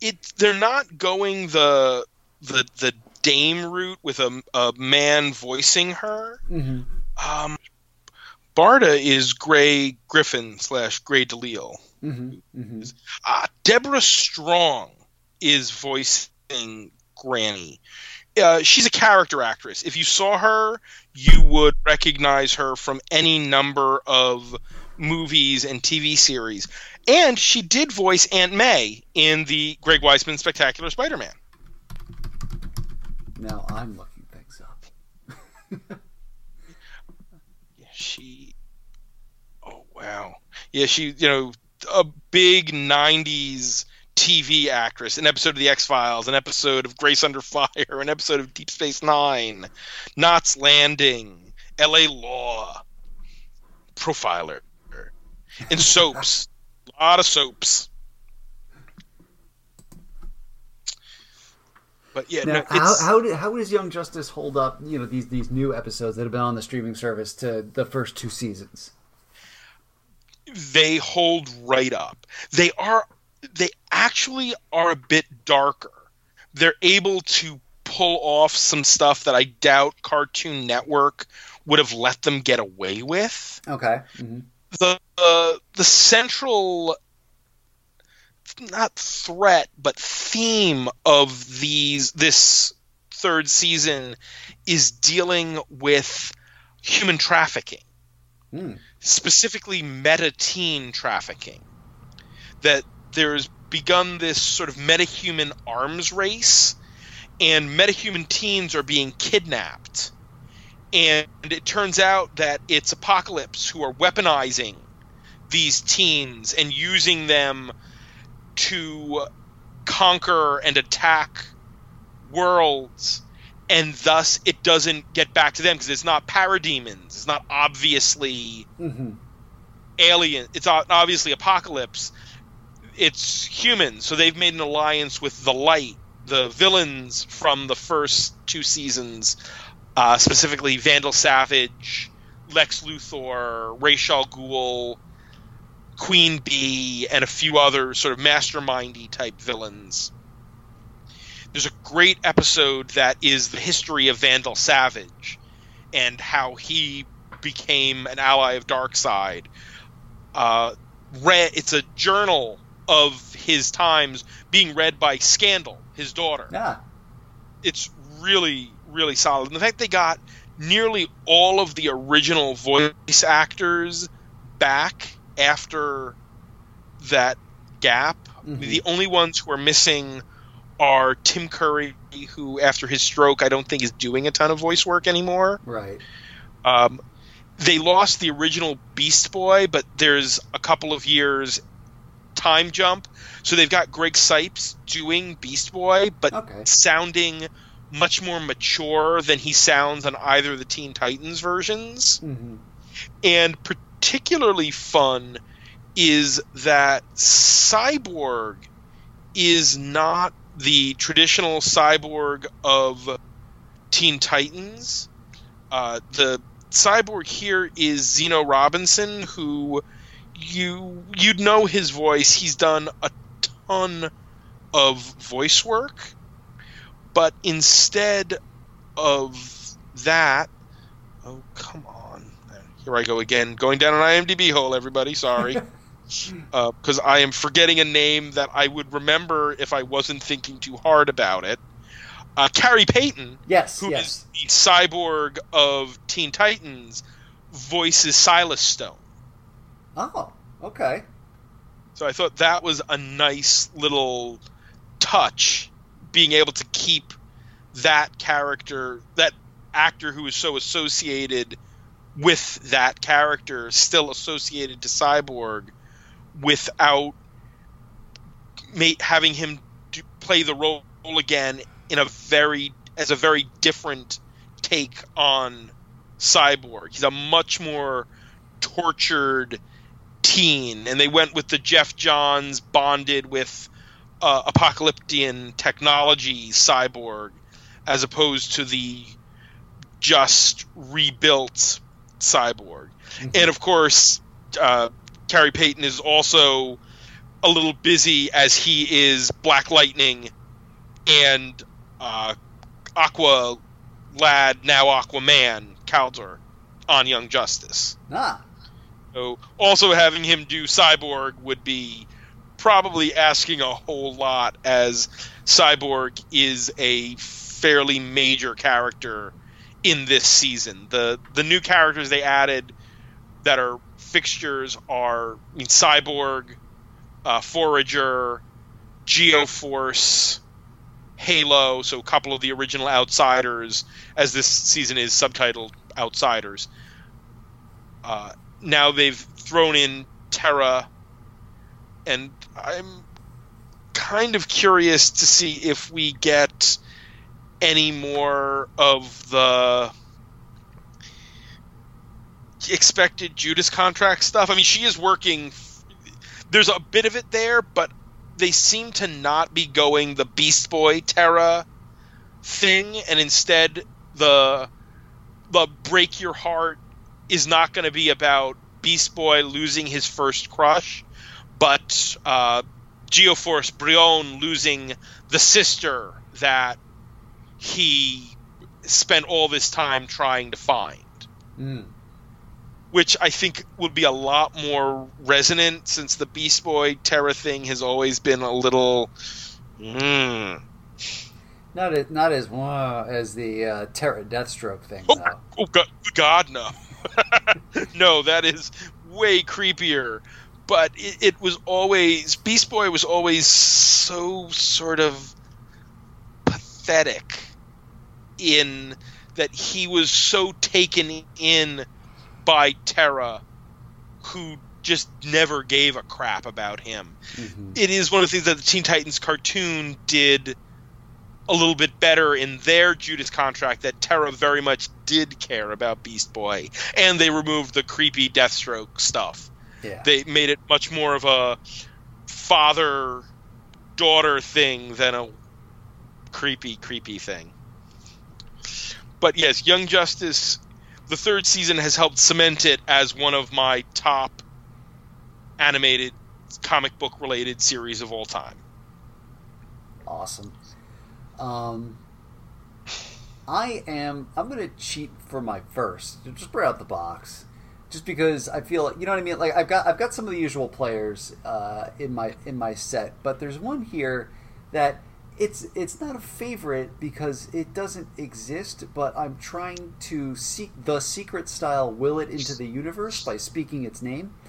it they're not going the the the dame route with a, a man voicing her. Mm-hmm. Um, Barda is Grey Griffin slash Grey DeLisle. Mm-hmm. Mm-hmm. Uh, Deborah Strang is voicing Granny. Uh, she's a character actress. If you saw her, you would recognize her from any number of movies and TV series. And she did voice Aunt May in the Greg Weisman Spectacular Spider-Man. Now I'm looking things up. yeah, she. Oh wow. Yeah, she. You know, a big '90s TV actress. An episode of The X Files, an episode of Grace Under Fire, an episode of Deep Space Nine, Knots Landing, L.A. Law, Profiler, in soaps. A lot of soaps. But yeah, now, no, how how, how does Young Justice hold up? You know these these new episodes that have been on the streaming service to the first two seasons. They hold right up. They are they actually are a bit darker. They're able to pull off some stuff that I doubt Cartoon Network would have let them get away with. Okay. Mm-hmm the uh, the central not threat but theme of these this third season is dealing with human trafficking mm. Specifically meta teen trafficking. That there's begun this sort of metahuman arms race and metahuman teens are being kidnapped. And it turns out that it's Apokolips who are weaponizing these teens and using them to conquer and attack worlds and thus it doesn't get back to them because it's not parademons it's not obviously mm-hmm. alien it's obviously Apokolips it's humans so they've made an alliance with the light the villains from the first two seasons uh, specifically Vandal Savage, Lex Luthor, Ra's al Ghul, Queen Bee, and a few other sort of mastermindy type villains. There's a great episode that is the history of Vandal Savage and how he became an ally of Darkseid. Uh, it's a journal of his times being read by Scandal, his daughter. Yeah. It's really, really solid. And the fact they got nearly all of the original voice actors back after that gap. Mhm. The only ones who are missing are Tim Curry, who after his stroke I don't think is doing a ton of voice work anymore. Right. Um, they lost the original Beast Boy, but there's a couple of years time jump, so they've got Greg Cipes doing Beast Boy, but Okay. sounding much more mature than he sounds on either of the Teen Titans versions. hmm And particularly fun is that Cyborg is not the traditional cyborg of Teen Titans. Uh, the cyborg here is Zeno Robinson, who you you'd know his voice. He's done a ton of voice work, but instead of that, oh come on, here I go again, going down an IMDb hole. Everybody, sorry, because I am forgetting a name that I would remember if I wasn't thinking too hard about it. Uh, Khary Payton, Yes. who is yes. the cyborg of Teen Titans, voices Silas Stone. Oh. Okay. So I thought that was a nice little touch, being able to keep that character, that actor who is so associated with that character, still associated to Cyborg, without ma- having him do, play the role again in a very as a very different take on Cyborg. He's a much more tortured teen, and they went with the Geoff Johns bonded with uh, Apokoliptian technology cyborg, as opposed to the just rebuilt cyborg. And of course, uh, Khary Payton is also a little busy as he is Black Lightning and uh, Aqua Lad, now Aquaman, Kaldur on Young Justice. Ah. So also having him do Cyborg would be probably asking a whole lot, as Cyborg is a fairly major character in this season. The the new characters they added that are fixtures are I mean Cyborg, uh, Forager, Geoforce, Halo, so a couple of the original Outsiders, as this season is subtitled Outsiders. Uh, now they've thrown in Terra, and I'm kind of curious to see if we get any more of the expected Judas contract stuff. I mean, she is working. There's a bit of it there, but they seem to not be going the Beast Boy Terra thing, and instead the the break your heart is not going to be about Beast Boy losing his first crush, but uh, Geoforce Brion losing the sister that he spent all this time trying to find Mm. Which I think would be a lot more resonant since the Beast Boy Terra thing has always been a little. Mm. Not as not as uh, as the uh, Terra Deathstroke thing Oh, oh God, God, no. no, that is way creepier. But it, it was always. Beast Boy was always so sort of pathetic in that he was so taken in by Terra, who just never gave a crap about him. Mhm. It is one of the things that the Teen Titans cartoon did a little bit better in their Judas contract that Terra very much did care about Beast Boy, and they removed the creepy Deathstroke stuff. Yeah. They made it much more of a father daughter thing than a creepy, creepy thing. But yes, Young Justice, the third season has helped cement it as one of my top animated comic book related series of all time. awesome. Um, I am. I'm going to cheat for my first. Just right out the box. just because I feel you know what I mean. Like I've got I've got some of the usual players uh, in my in my set, but there's one here that it's it's not a favorite because it doesn't exist. But I'm trying to seek the secret style will it into the universe by speaking its name.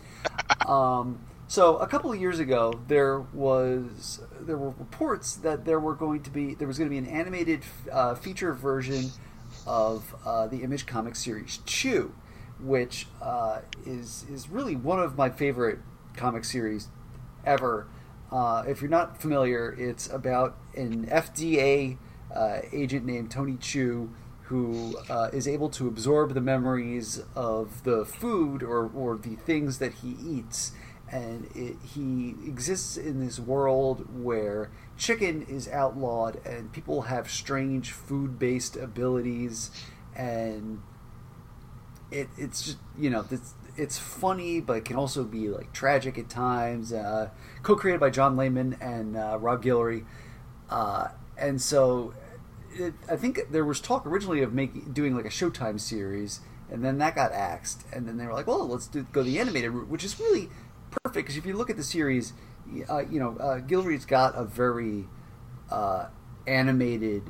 Um, so a couple of years ago, there was there were reports that there were going to be there was going to be an animated uh, feature version of uh, the Image comic series Chew, which uh, is is really one of my favorite comic series ever. Uh, if you're not familiar, it's about an FDA uh, agent named Tony Chu who uh, is able to absorb the memories of the food or, or the things that he eats. And it, he exists in this world where chicken is outlawed and people have strange food based abilities. And it, it's just, you know, it's, it's funny, but it can also be like tragic at times. Uh, co created by John Layman and uh, Rob Guillory. Uh, and so it, I think there was talk originally of making doing like a Showtime series, and then that got axed, and then they were like, "Well, let's do, go the animated route," which is really perfect because if you look at the series, uh, you know, uh, Guillory's got a very uh, animated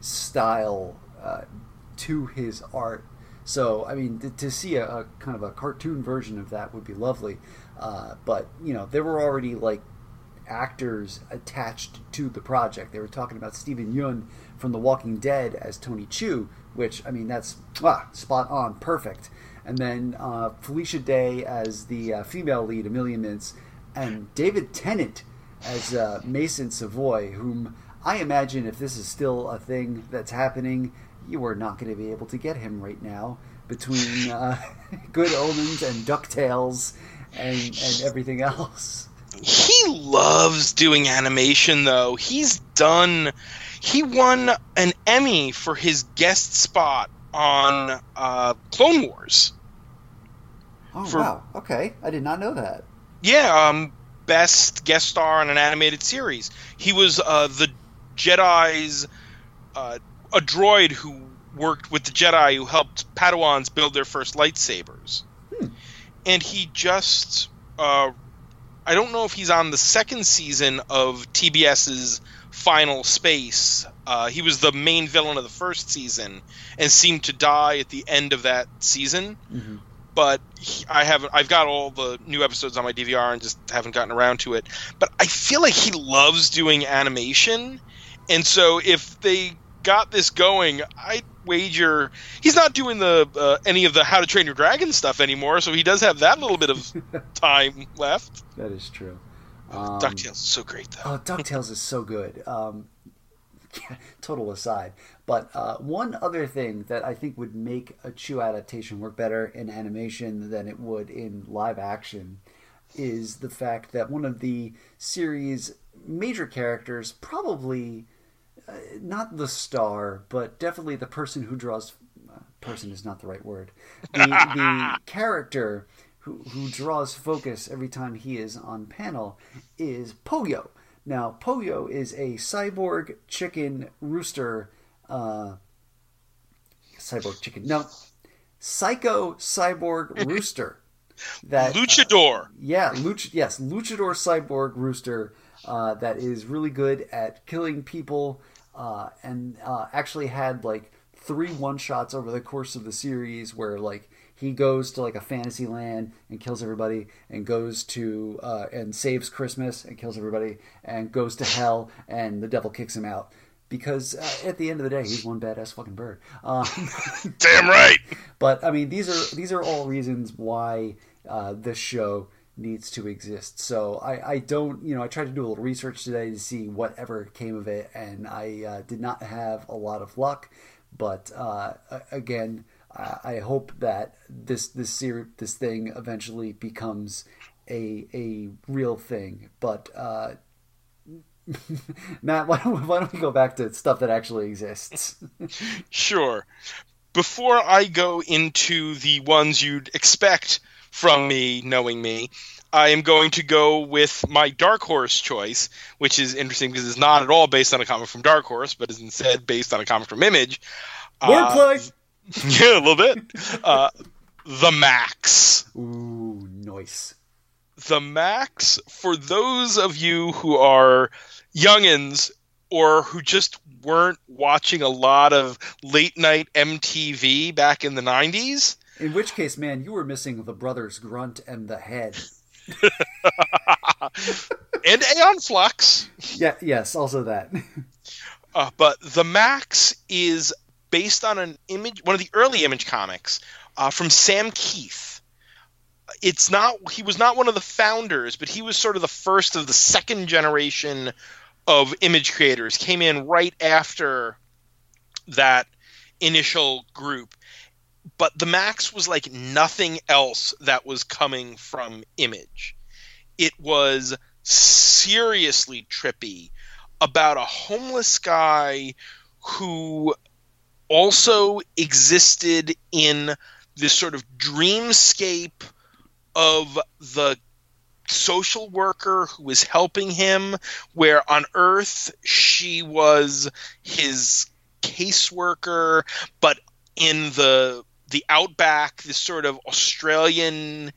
style to his art. So, I mean, to, see a, a, kind of a cartoon version of that would be lovely. Uh, but you know, there were already like actors attached to the project. They were talking about Steven Yeun from The Walking Dead as Tony Chu, which I mean that's ah, spot on, perfect. And then uh, Felicia Day as the uh, female lead, Amelia Mintz, and David Tennant as uh, Mason Savoy, whom I imagine if this is still a thing that's happening, you are not going to be able to get him right now between uh, Good Omens and Ducktales and and everything else. He loves doing animation, though. He's done he won an Emmy for his guest spot on uh, Clone Wars. Oh for, wow! Okay, I did not know that. Yeah, um, best guest star on an animated series. He was uh, the Jedi's uh, a droid who worked with the Jedi who helped Padawans build their first lightsabers. Hmm. And he just uh, I don't know if he's on the second season of TBS's final space. Uh, he was the main villain of the first season and seemed to die at the end of that season. Mm-hmm. But he, I haven't. I've got all the new episodes on my DVR and just haven't gotten around to it. But I feel like he loves doing animation, and so if they got this going, I'd wager he's not doing the uh, any of the How to Train Your Dragon stuff anymore. So he does have that little bit of time left. That is true. Um, Ducktales is so great, though. Oh, Ducktales is so good. Um, total aside, but uh, one other thing that I think would make a Chew adaptation work better in animation than it would in live action is the fact that one of the series' major characters, probably uh, not the star, but definitely the person who draws. Uh, person is not the right word. The, the character who, who draws focus every time he is on panel is Poyo. Now, Poyo is a cyborg chicken rooster. Uh, cyborg chicken. No, psycho cyborg rooster. That luchador. Uh, yeah, luch- yes, luchador cyborg rooster. Uh, that is really good at killing people, uh, and uh, actually had like three one shots over the course of the series where like he goes to like a fantasy land and kills everybody and goes to uh, and saves christmas and kills everybody and goes to hell and the devil kicks him out. Because uh, at the end of the day he's one badass fucking bird. Um, damn right. But i mean these are these are all reasons why uh, this show needs to exist so I, I don't you know i tried to do a little research today to see whatever came of it and i uh, did not have a lot of luck but uh, again I hope that this this this thing eventually becomes a a real thing. But uh, Matt, why don't, why don't we go back to stuff that actually exists? sure. Before I go into the ones you'd expect from me, knowing me, I am going to go with my Dark Horse choice, which is interesting because it's not at all based on a comic from Dark Horse, but is instead based on a comic from Image. Wordplay. Uh, yeah, a little bit. Uh, The Max. Ooh, nice. The Max, for those of you who are youngins or who just weren't watching a lot of late night MTV back in the 90s. In which case, man, you were missing the brothers Grunt and the Head. and Aeon Flux. Yeah, yes, also that. uh, but the Max is based on an image, one of the early image comics uh, from Sam Kieth. It's not he was not one of the founders, but he was sort of the first of the second generation of image creators. Came in right after that initial group. But the Max was like nothing else that was coming from Image. It was seriously trippy about a homeless guy who also existed in this sort of dreamscape of the social worker who was helping him, where on Earth she was his caseworker, but in the the outback, this sort of Australian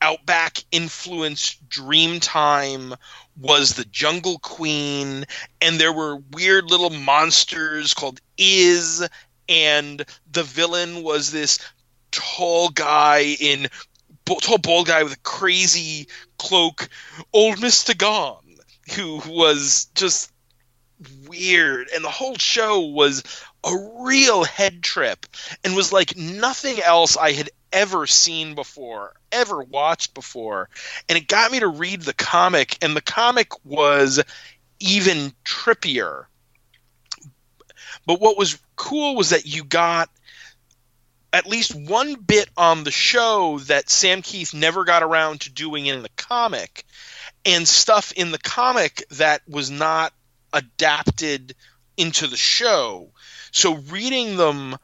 outback influenced Dreamtime was the Jungle Queen, and there were weird little monsters called Is, and the villain was this tall guy in tall bald guy with a crazy cloak, old Mister Gone, who was just weird, and the whole show was a real head trip, and was like nothing else I had ever seen before, ever watched before, and it got me to read the comic, and the comic was even trippier. But what was cool was that you got at least one bit on the show that Sam Kieth never got around to doing in the comic, and stuff in the comic that was not adapted into the show. So reading them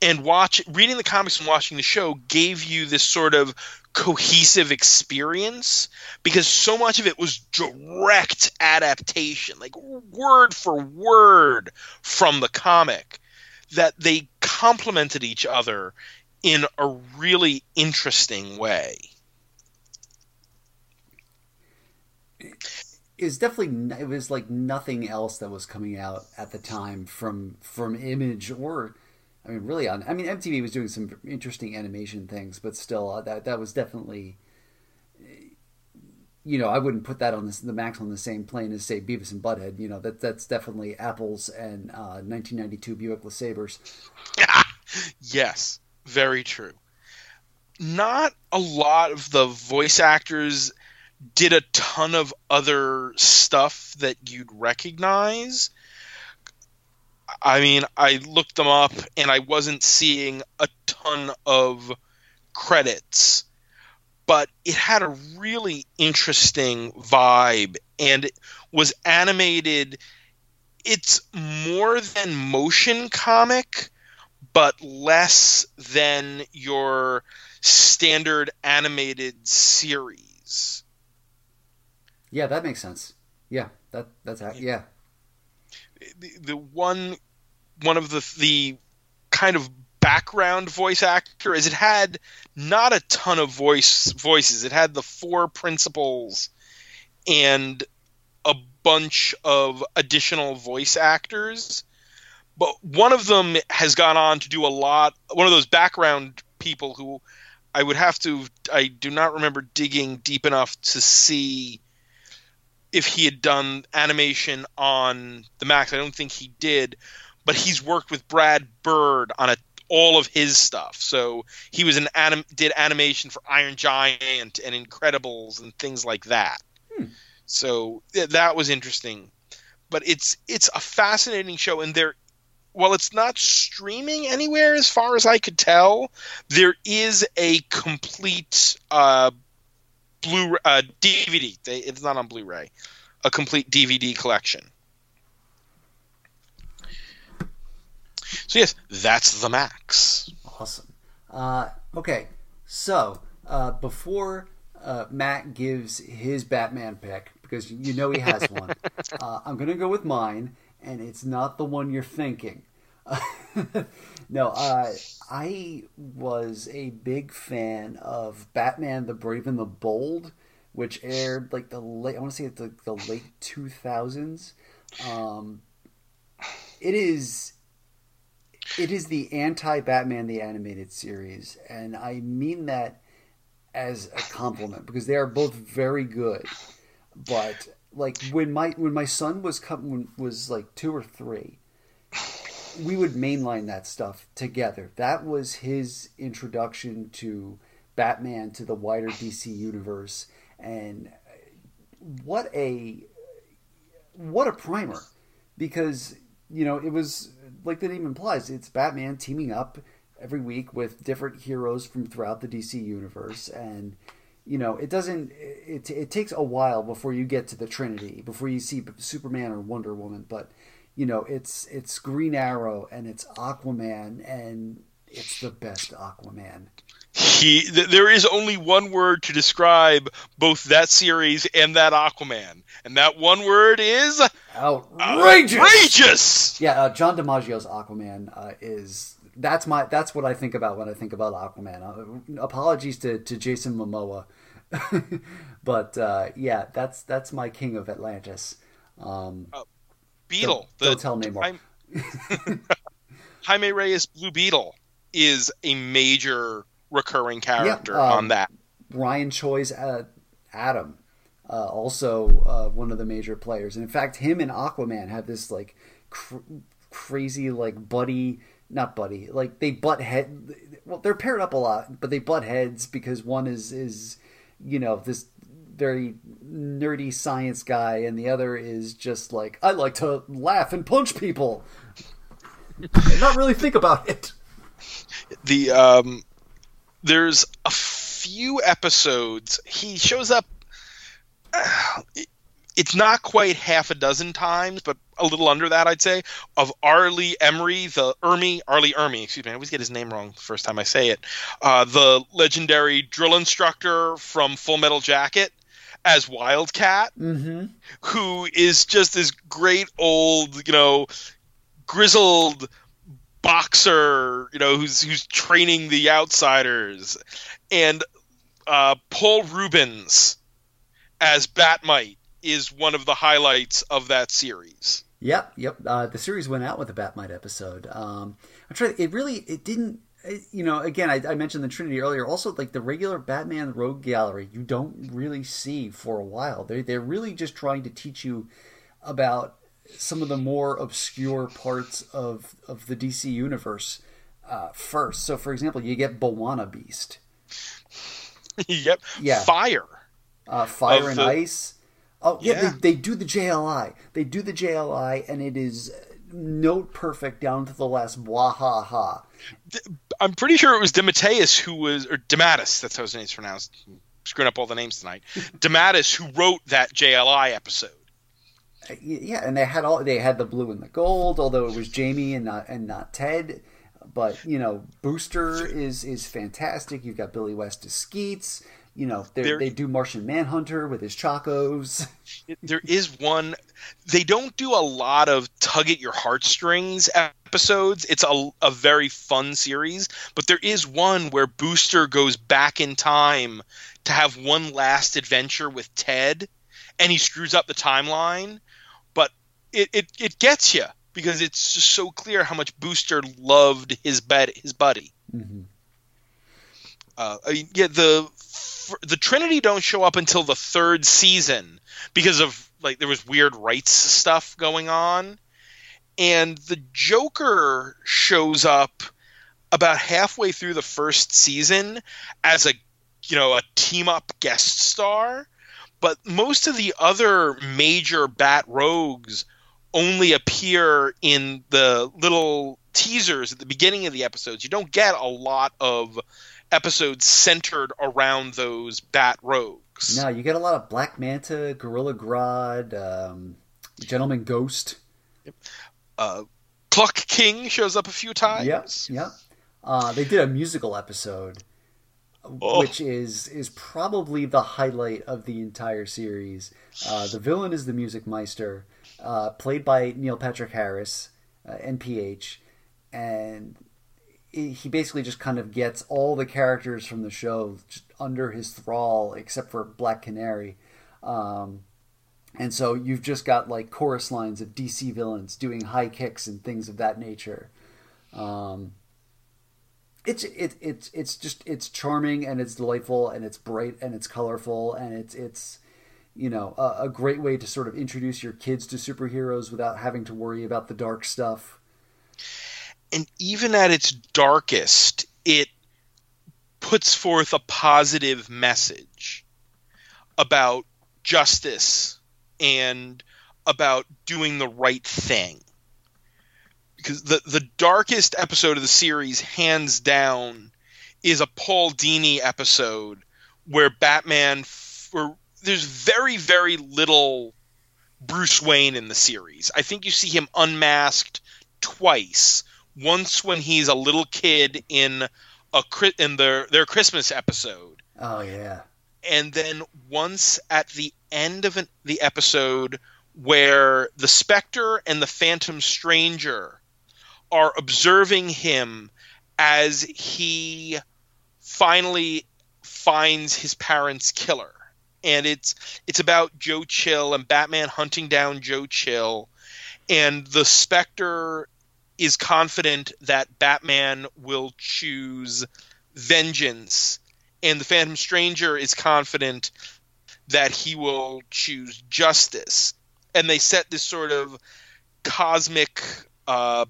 and watch reading the comics and watching the show gave you this sort of cohesive experience because so much of it was direct adaptation like word for word from the comic that they complemented each other in a really interesting way. It was definitely it was like nothing else that was coming out at the time from from Image or I mean really on I mean MTV was doing some interesting animation things, but still uh, that that was definitely you know, I wouldn't put that on the, the Max on the same plane as say Beavis and Butthead. You know, that that's definitely apples and uh, 1992 Buick LeSabres. yes, very true. Not a lot of the voice actors did a ton of other stuff that you'd recognize. I mean, I looked them up and I wasn't seeing a ton of credits but it had a really interesting vibe and it was animated it's more than motion comic but less than your standard animated series yeah that makes sense yeah that that's yeah the, the one one of the the kind of background voice actor is it had not a ton of voice voices. It had the four principals and a bunch of additional voice actors. But one of them has gone on to do a lot one of those background people who I would have to I do not remember digging deep enough to see if he had done animation on the Max. I don't think he did, but he's worked with Brad Bird on a all of his stuff. So he was an anim- did animation for Iron Giant and Incredibles and things like that. Hmm. So that was interesting. But it's it's a fascinating show, and there, while it's not streaming anywhere as far as I could tell, there is a complete uh, Blu uh, DVD. It's not on Blu-ray. A complete DVD collection. So yes, that's the max. Awesome. Uh, okay, so uh, before uh, Matt gives his Batman pick, because you know he has one, uh, I'm going to go with mine, and it's not the one you're thinking. no, uh, I was a big fan of Batman: The Brave and the Bold, which aired like the late. I want to say the, the late two thousands. Um, it is. It is the anti-Batman the animated series, and I mean that as a compliment because they are both very good. But like when my when my son was come was like two or three, we would mainline that stuff together. That was his introduction to Batman to the wider DC universe, and what a what a primer! Because you know it was like the name implies, it's Batman teaming up every week with different heroes from throughout the DC universe, and you know it doesn't. It it takes a while before you get to the Trinity, before you see Superman or Wonder Woman, but you know it's it's Green Arrow and it's Aquaman and it's the best Aquaman. He th- there is only one word to describe both that series and that Aquaman, and that one word is outrageous. Outrageous. Yeah, uh, John DiMaggio's Aquaman uh, is that's my that's what I think about when I think about Aquaman. Uh, apologies to, to Jason Momoa, but uh, yeah, that's that's my king of Atlantis. Um, uh, Beetle. Don't, don't tell me more. Jaime, Jaime Reyes Blue Beetle is a major recurring character yeah, um, on that. Ryan Choi's uh, Atom, uh, also uh, one of the major players, and in fact, him and Aquaman have this like cr- crazy like buddy not buddy like they butt head well they're paired up a lot but they butt heads because one is is you know this very nerdy science guy and the other is just like i like to laugh and punch people. And not really think about it. The um there's a few episodes. He shows up uh, it's not quite half a dozen times, but a little under that, I'd say, of Arlie Emery, the Ermey, Arlie Lee Ermey, excuse me, I always get his name wrong the first time I say it, uh, the legendary drill instructor from Full Metal Jacket as Wildcat, mm-hmm. who is just this great old, you know, grizzled boxer, you know, who's who's training the outsiders, and uh, Paul Reubens as Bat-Mite is one of the highlights of that series. Yep, yep. Uh, the series went out with a Bat-Mite episode. Um, I'm trying. It really, it didn't. You know, again, I, I, mentioned the Trinity earlier. Also, like the regular Batman Rogue Gallery, you don't really see for a while. They they're really just trying to teach you about some of the more obscure parts of of the DC universe uh, first. So, for example, you get B'wana Beast. yep. Yeah. Fire. Uh, fire and the... ice. Oh yeah, yeah. They, they, do the JLI. They do the JLI, and it is note perfect down to the last blah ha ha. I'm pretty sure it was DeMatteis who was, or DeMatteis. That's how his name's pronounced. I'm screwing up all the names tonight. DeMatteis who wrote that JLI episode. Uh, yeah, and they had all they had the blue and the gold, although it was Jamie and not and not Ted. But you know, Booster is is fantastic. You've got Billy West as Skeets you know they do Martian Manhunter with his Chocos. there is one. They don't do a lot of tug at your heartstrings episodes. It's a, a very fun series, but there is one where Booster goes back in time to have one last adventure with Ted, and he screws up the timeline. But it it, it gets you because it's just so clear how much Booster loved his bed his buddy. Mm-hmm. Uh, I mean, yeah, the the Trinity don't show up until the third season because of like there was weird rights stuff going on, and the Joker shows up about halfway through the first season as a you know a team up guest star, but most of the other major Bat Rogues only appear in the little teasers at the beginning of the episodes. You don't get a lot of episodes centered around those Bat Rogues. No, you get a lot of Black Manta, Gorilla Grodd, um, Gentleman Ghost. Yep. Uh, Clock King shows up a few times. Yep, yep. Uh, they did a musical episode, oh. which is is probably the highlight of the entire series. Uh, the villain is the Music Meister, uh, played by Neil Patrick Harris, uh, NPH, and he basically just kind of gets all the characters from the show under his thrall, except for Black Canary. Um, and so you've just got like chorus lines of DC villains doing high kicks and things of that nature. Um, it's it, it's it's just it's charming and it's delightful and it's bright and it's colorful and it's it's you know a, a great way to sort of introduce your kids to superheroes without having to worry about the dark stuff. And even at its darkest, it puts forth a positive message about justice and about doing the right thing. Because the the darkest episode of the series, hands down, is a Paul Dini episode where Batman, for there's very very little Bruce Wayne in the series. I think you see him unmasked twice. Once when he's a little kid in a in their their Christmas episode. Oh yeah. And then once at the end of an, the episode where the Spectre and the Phantom Stranger are observing him as he finally finds his parents' killer. And it's it's about Joe Chill and Batman hunting down Joe Chill and the Spectre is confident that Batman will choose vengeance and the Phantom Stranger is confident that he will choose justice. And they set this sort of cosmic uh,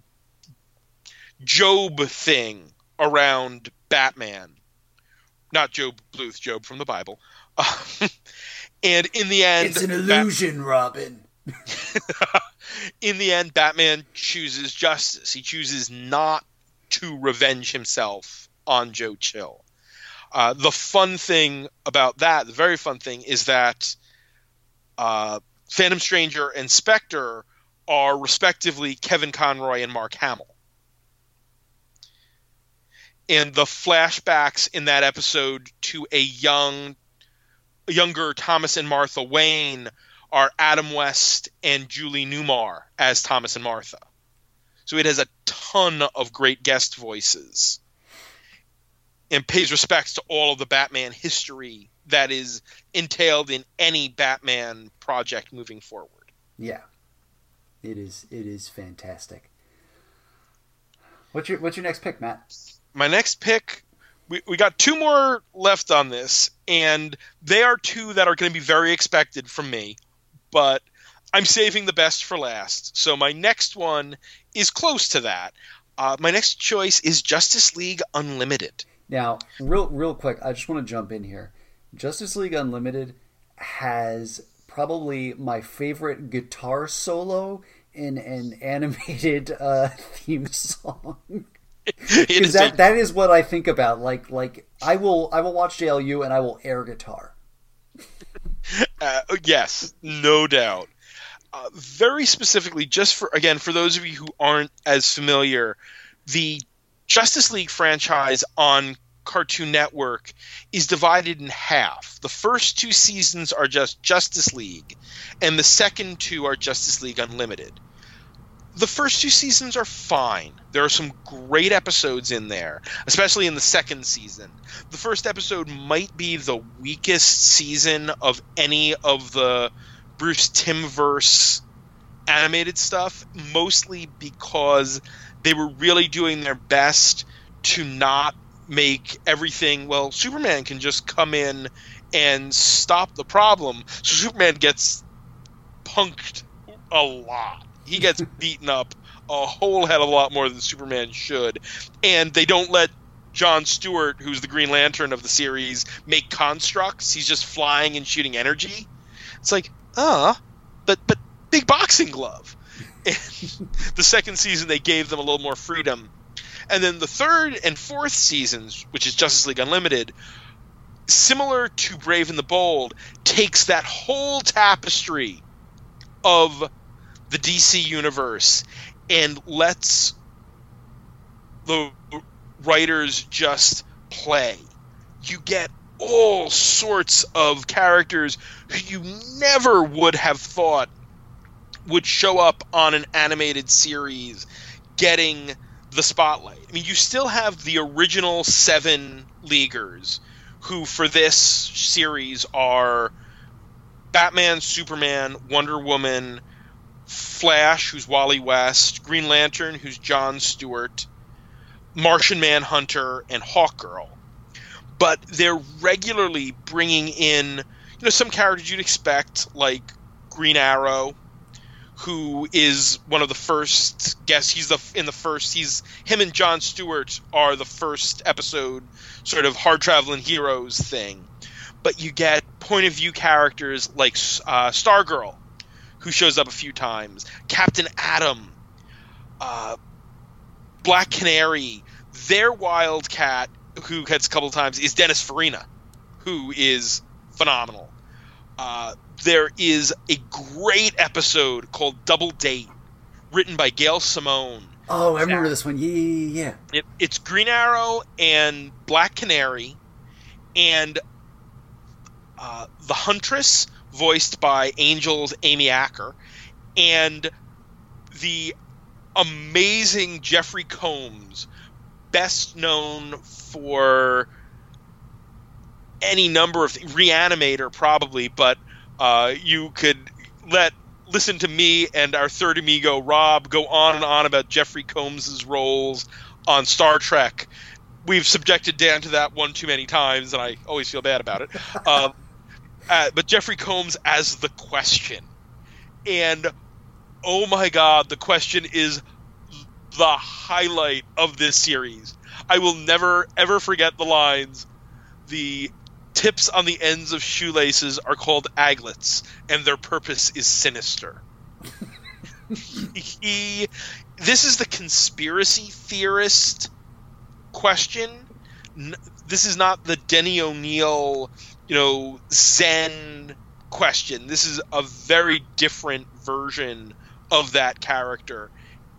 Job thing around Batman. Not Gob Bluth, Job from the Bible. and in the end, it's an illusion, Bat- Robin. in the end, Batman chooses justice. He chooses not to revenge himself on Joe Chill. Uh, the fun thing about that, the very fun thing, is that uh, Phantom Stranger and Spectre are respectively Kevin Conroy and Mark Hamill. And the flashbacks in that episode to a young, younger Thomas and Martha Wayne are Adam West and Julie Newmar as Thomas and Martha. So it has a ton of great guest voices and pays respects to all of the Batman history that is entailed in any Batman project moving forward. Yeah. It is it is fantastic. What's your what's your next pick, Matt? My next pick we, we got two more left on this, and they are two that are going to be very expected from me, but I'm saving the best for last. So my next one is close to that. Uh, my next choice is Justice League Unlimited. Now, real real quick, I just want to jump in here. Justice League Unlimited has probably my favorite guitar solo in an animated uh, theme song. Because that, a... that is what I think about. Like like I will I will watch JLU and I will air guitar. Uh, yes, no doubt. Uh, very specifically, just for again for those of you who aren't as familiar, the Justice League franchise on Cartoon Network is divided in half. The first two seasons are just Justice League, and the second two are Justice League Unlimited. The first two seasons are fine. There are some great episodes in there, especially in the second season. The first episode might be the weakest season of any of the Bruce Timmverse animated stuff, mostly because they were really doing their best to not make everything well superman can just come in and stop the problem so superman gets punked a lot he gets beaten up a whole hell of a lot more than superman should. And they don't let john stewart who's the green lantern of the series make constructs. He's just flying and shooting energy. It's like ah uh, but but big boxing glove. And the second season they gave them a little more freedom. And then the third and fourth seasons, which is Justice League Unlimited, similar to Brave and the Bold, takes that whole tapestry of the DC universe and lets the writers just play. You get all sorts of characters who you never would have thought would show up on an animated series getting the spotlight. I mean, you still have the original seven leaguers who, for this series, are Batman, Superman, Wonder Woman, Flash, who's Wally West, Green Lantern, who's John Stewart, Martian Manhunter, and Hawkgirl. But they're regularly bringing in, you know, some characters you'd expect, like Green Arrow, who is one of the first guests. He's the in the first. He's him and John Stewart are the first episode, sort of hard traveling heroes thing. But you get point of view characters like uh, Stargirl, who shows up a few times, Captain Atom, uh, Black Canary. Their Wildcat, who gets a couple times, is Dennis Farina, who is phenomenal. Uh, there is a great episode called Double Date, written by Gail Simone. Oh, I remember this one. Yeah, yeah, yeah. It, it's Green Arrow and Black Canary, and uh, the Huntress, voiced by Angel's Amy Acker, and the amazing Jeffrey Combs, best known for any number of Reanimator, probably, but uh, you could let listen to me and our third amigo Rob go on and on about Jeffrey Combs's roles on Star Trek. We've subjected Dan to that one too many times, and I always feel bad about it. uh, uh, but Jeffrey Combs as the question, and oh my God, the question is the highlight of this series. I will never ever forget the lines. The tips on the ends of shoelaces are called aglets, and their purpose is sinister. he, this is the conspiracy theorist question. This is not the Denny O'Neil, you know, Zen question. This is a very different version of that character,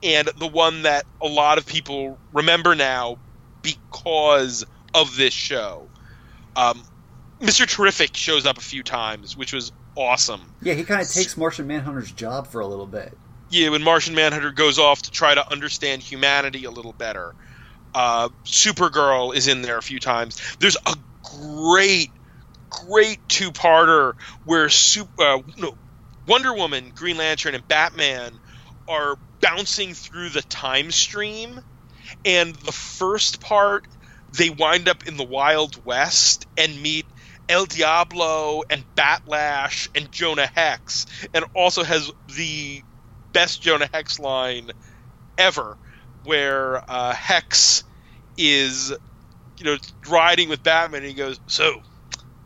and the one that a lot of people remember now because of this show. Um, Mr. Terrific shows up a few times, which was awesome. Yeah, he kind of takes Martian Manhunter's job for a little bit. Yeah, when Martian Manhunter goes off to try to understand humanity a little better. Uh, Supergirl is in there a few times. There's a great, great two-parter where super, uh, no, Wonder Woman, Green Lantern, and Batman are bouncing through the time stream, and the first part they wind up in the Wild West and meet El Diablo and Bat Lash and Jonah Hex, and also has the best Jonah Hex line ever, where uh, Hex is, you know, riding with Batman, and he goes, "So,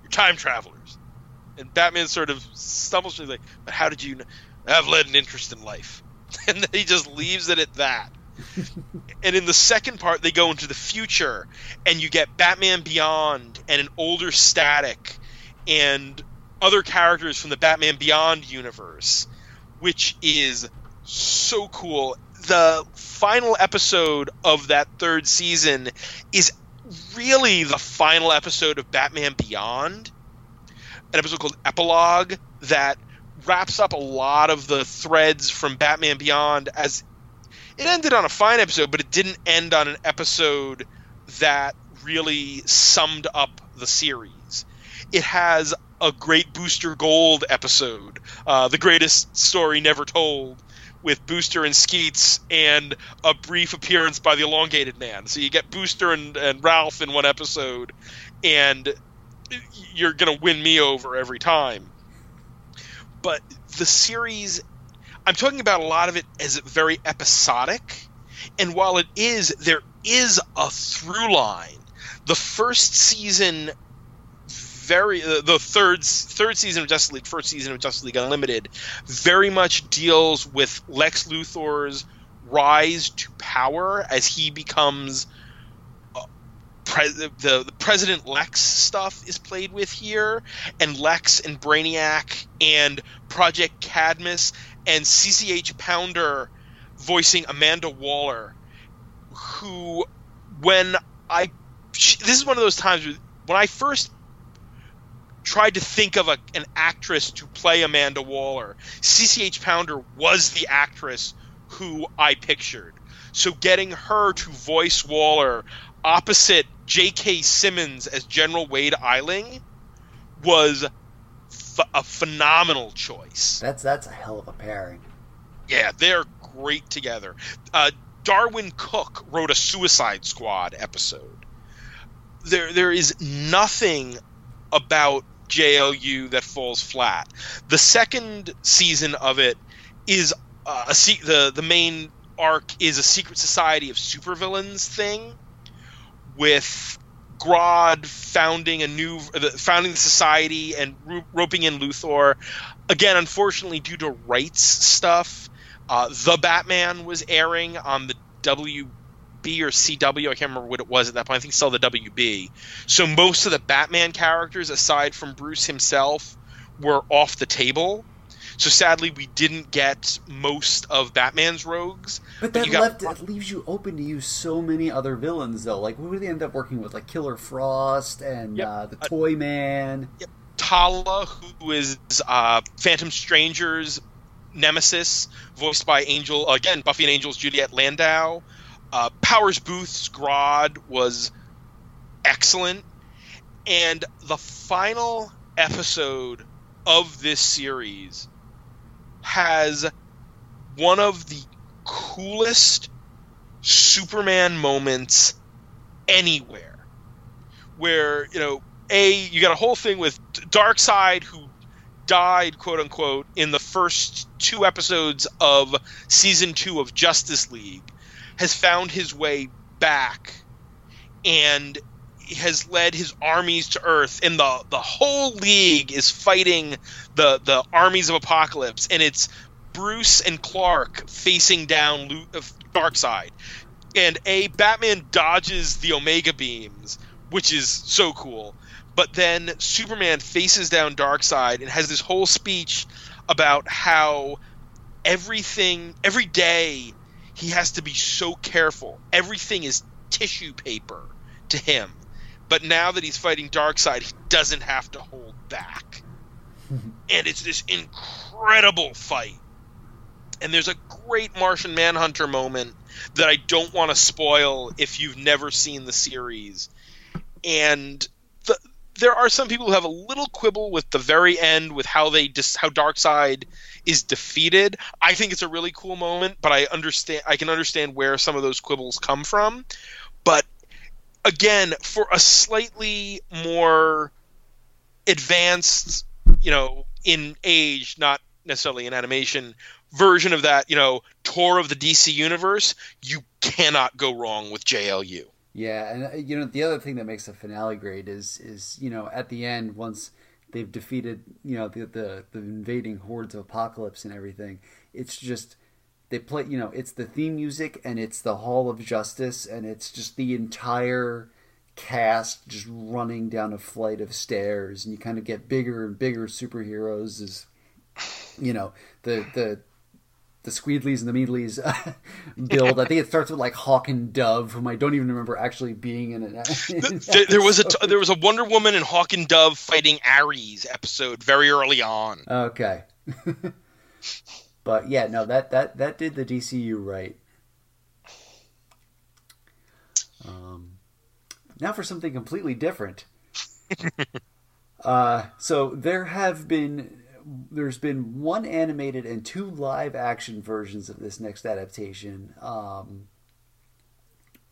you're time travelers," and Batman sort of stumbles, he's like, "But how did you? Know? I've led an interest in life," and then he just leaves it at that. and in the second part, they go into the future, and you get Batman Beyond and an older Static and other characters from the Batman Beyond universe, which is so cool. The final episode of that third season is really the final episode of Batman Beyond, an episode called Epilogue that wraps up a lot of the threads from Batman Beyond as it ended on a fine episode, but it didn't end on an episode that really summed up the series. It has a great Booster Gold episode, uh, the greatest story never told, with Booster and Skeets and a brief appearance by the Elongated Man. So you get Booster and, and Ralph in one episode, and you're going to win me over every time. But the series I'm talking about a lot of it as very episodic, and while it is, there is a through line. The first season, very uh, the third third season of Justice League, first season of Justice League Unlimited, very much deals with Lex Luthor's rise to power as he becomes pre- the, the President Lex stuff is played with here, and Lex and Brainiac and Project Cadmus and CCH Pounder voicing Amanda Waller, who when I this is one of those times when I first tried to think of a, an actress to play Amanda Waller, CCH Pounder was the actress who I pictured. So getting her to voice Waller opposite J.K. Simmons as General Wade Eiling was f- a phenomenal choice. That's that's a hell of a pairing. Yeah, they're great together. Uh, Darwyn Cooke wrote a Suicide Squad episode. There, there is nothing about JLU that falls flat. The second season of it is uh, a se- the the main arc is a secret society of supervillains thing with Grodd founding a new founding the society and roping in Luthor. Again, unfortunately, due to rights stuff, uh, the Batman was airing on the WB or CW. I can't remember what it was at that point. I think still the WB. So most of the Batman characters, aside from Bruce himself, were off the table. So sadly, we didn't get most of Batman's rogues. But that but left leaves you open to use so many other villains, though. Like, who would they end up working with? Like Killer Frost and yep. uh, the uh, Toy Man. Yep. Tala, who is uh, Phantom Stranger's nemesis, voiced by Angel again Buffy and Angel's Juliet Landau. Uh, Powers Boothe's Grodd was excellent, and the final episode of this series has one of the coolest Superman moments anywhere. Where, you know, A, you got a whole thing with Darkseid who died, quote unquote, in the first two episodes of season two of Justice League, has found his way back and has led his armies to Earth, and the the whole league is fighting the the armies of Apokolips, and it's Bruce and Clark facing down uh, Darkseid, and a Batman dodges the Omega beams, which is so cool. But then Superman faces down Darkseid and has this whole speech about how everything every day he has to be so careful. Everything is tissue paper to him but now that he's fighting Darkseid, he doesn't have to hold back. and it's this incredible fight. And there's a great Martian Manhunter moment that I don't want to spoil if you've never seen the series. And the, there are some people who have a little quibble with the very end with how they dis, how Darkseid is defeated. I think it's a really cool moment, but I understand I can understand where some of those quibbles come from. But again for a slightly more advanced you know in age not necessarily in animation version of that you know tour of the dc universe you cannot go wrong with jlu yeah and uh, you know the other thing that makes the finale great is is you know at the end once they've defeated you know the the, the invading hordes of Apokolips and everything. It's just they play you know it's the theme music and it's the hall of justice and it's just the entire cast just running down a flight of stairs and you kind of get bigger and bigger superheroes as you know the the the Squeedleys and the Meadleys build. I think it starts with like Hawk and Dove, whom I don't even remember actually being in it. there, there was a t- there was a Wonder Woman and Hawk and Dove fighting Ares episode very early on. Okay. But yeah, no, that that that did the DCU right. Um, now for something completely different. uh, so there have been there's been one animated and two live action versions of this next adaptation. Um,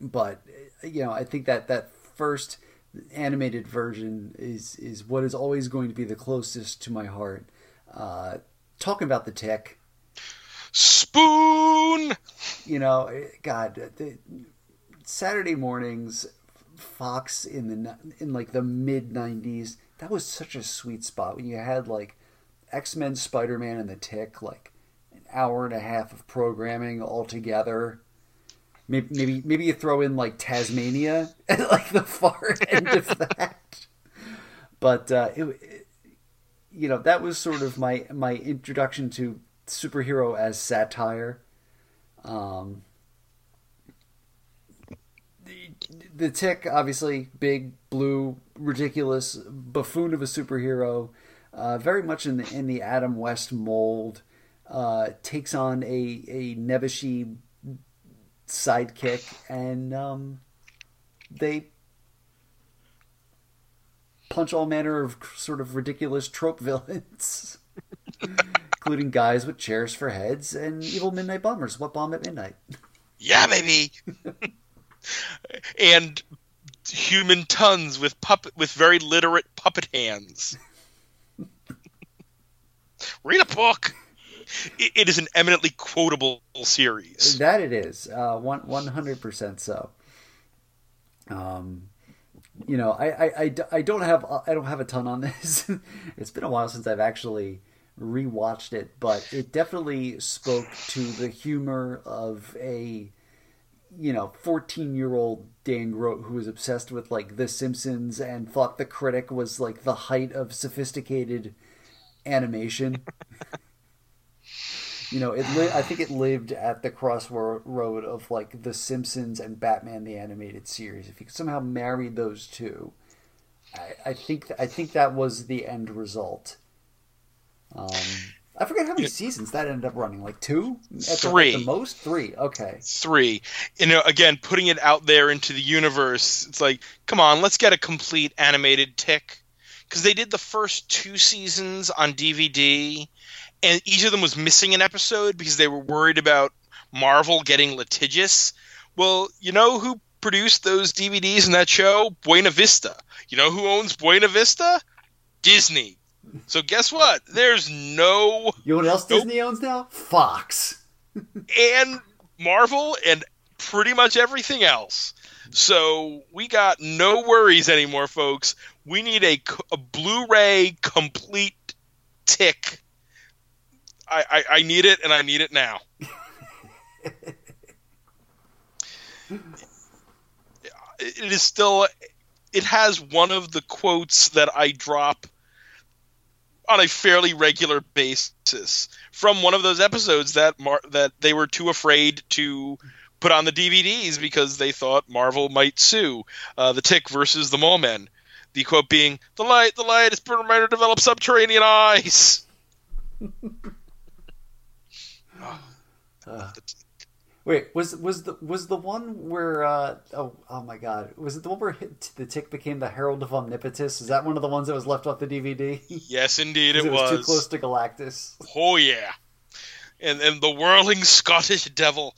but you know, I think that that first animated version is is what is always going to be the closest to my heart. Uh, talking about the Tick, Spoon. You know, God, the, Saturday mornings, Fox in the in like the mid '90s. That was such a sweet spot when you had like X Men, Spider Man, and the Tick, like an hour and a half of programming all together. Maybe maybe, maybe you throw in like Taz-Mania at like the far end of that. But uh, it, it, you know, that was sort of my my introduction to superhero as satire. Um, the, the Tick, obviously, big, blue, ridiculous buffoon of a superhero, uh, very much in the in the Adam West mold. Uh, takes on a a Nebuchadnezzar sidekick, and um, they punch all manner of sort of ridiculous trope villains, including guys with chairs for heads and evil midnight bombers. What bomb at midnight? Yeah, baby. and human tons with puppet with very literate puppet hands. Read a book. It, it is an eminently quotable series. That it is. Uh, one one hundred percent so. Um, you know, I, I, I, I don't have I don't have a ton on this. it's been a while since I've actually rewatched it, but it definitely spoke to the humor of a you know 14 year old Dan Grote who was obsessed with like The Simpsons and thought the critic was like the height of sophisticated animation. you know, it. Li- I think it lived at the crossroad of like The Simpsons and Batman the animated series. If you could somehow marry those two, I, I think I think that was the end result. Um, I forget how many seasons that ended up running. Like two, at three, the, at the most three. Okay, three. You know, again, putting it out there into the universe. It's like, come on, let's get a complete animated tick because they did the first two seasons on DVD, and each of them was missing an episode because they were worried about Marvel getting litigious. Well, you know who produced those DVDs in that show? Buena Vista. You know who owns Buena Vista? Disney. So guess what? There's no. You know what else Disney owns now? Fox. and Marvel and pretty much everything else. So we got no worries anymore, folks. We need a, a Blu-ray complete tick. I, I, I need it, and I need it now. it is still. It has one of the quotes that I drop on a fairly regular basis from one of those episodes that Mar- that they were too afraid to put on the DVDs because they thought Marvel might sue. Uh, the Tick versus the Mole Men. The quote being, "The light, the light, been reminder to develop subterranean eyes." uh, wait, was was the was the one where uh, oh oh my god was it the one where the tick became the Herald of Omnipotus? Is that one of the ones that was left off the DVD? Yes, indeed, it, it was. was. Too close to Galactus. Oh yeah, and and the whirling Scottish devil.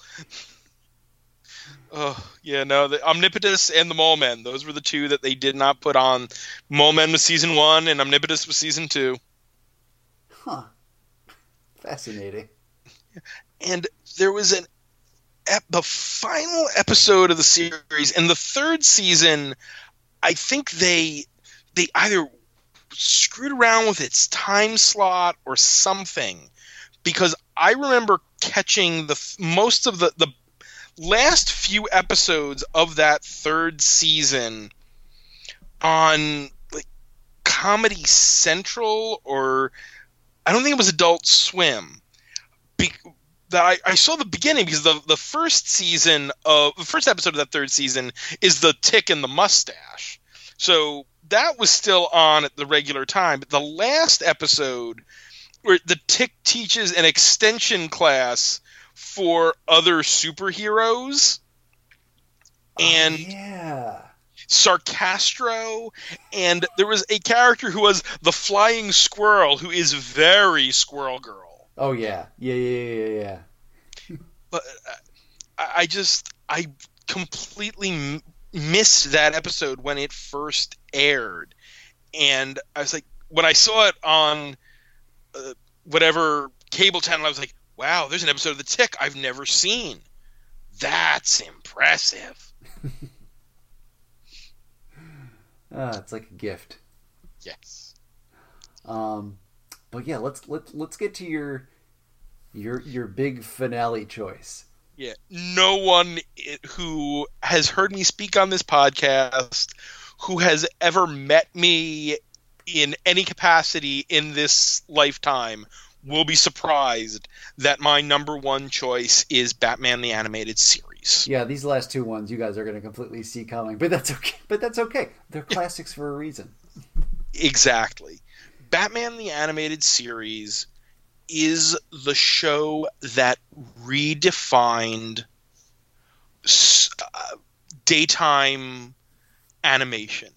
Oh yeah, no, the Omnipotus and the Mole Men. Those were the two that they did not put on. Mole Men was season one, and Omnipotus was season two. Huh. Fascinating. And there was an ep- the final episode of the series in the third season. I think they they either screwed around with its time slot or something, because I remember catching the most of the the last few episodes of that third season on like Comedy Central or I don't think it was Adult Swim. Be- that I, I, saw the beginning because the the first season of the first episode of that third season is the tick and the mustache. So that was still on at the regular time, but the last episode where the tick teaches an extension class for other superheroes. And oh, yeah. Sarcastro and there was a character who was the flying squirrel who is very squirrel girl. Oh yeah. Yeah yeah yeah yeah but uh, i just i completely m- missed that episode when it first aired. And i was like when i saw it on uh, whatever cable channel i was like wow, there's an episode of The Tick I've never seen. That's impressive. ah, it's like a gift. Yes. Um, but yeah, let's let's let's get to your your your big finale choice. Yeah, no one who has heard me speak on this podcast, who has ever met me in any capacity in this lifetime, will be surprised that my number one choice is Batman the Animated Series. Yeah, these last two ones you guys are going to completely see coming, but that's okay. But that's okay. They're classics for a reason. Exactly. Batman the Animated Series is the show that redefined uh, daytime animation.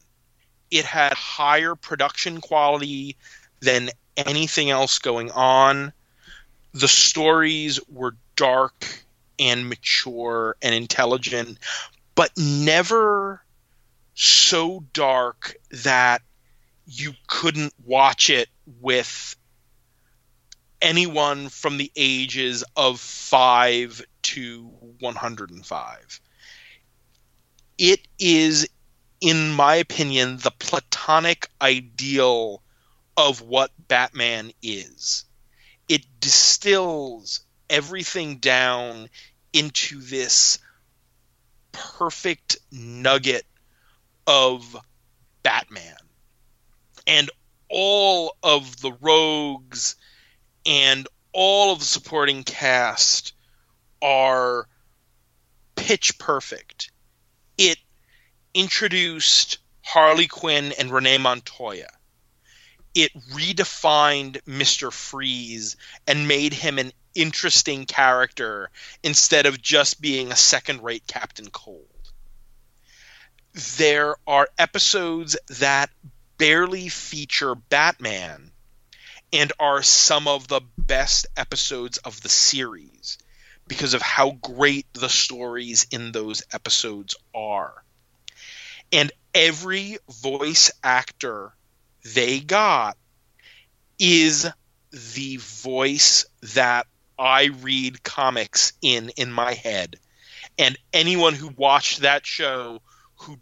It had higher production quality than anything else going on. The stories were dark and mature and intelligent, but never so dark that you couldn't watch it with anyone from the ages of 5 to 105. It is, in my opinion, the platonic ideal of what Batman is. It distills everything down into this perfect nugget of Batman. And all of the rogues and all of the supporting cast are pitch perfect. It introduced Harley Quinn and Renee Montoya. It redefined Mr. Freeze and made him an interesting character instead of just being a second rate Captain Cold. There are episodes that barely feature Batman and are some of the best episodes of the series because of how great the stories in those episodes are. And every voice actor they got is the voice that I read comics in in my head. And anyone who watched that show who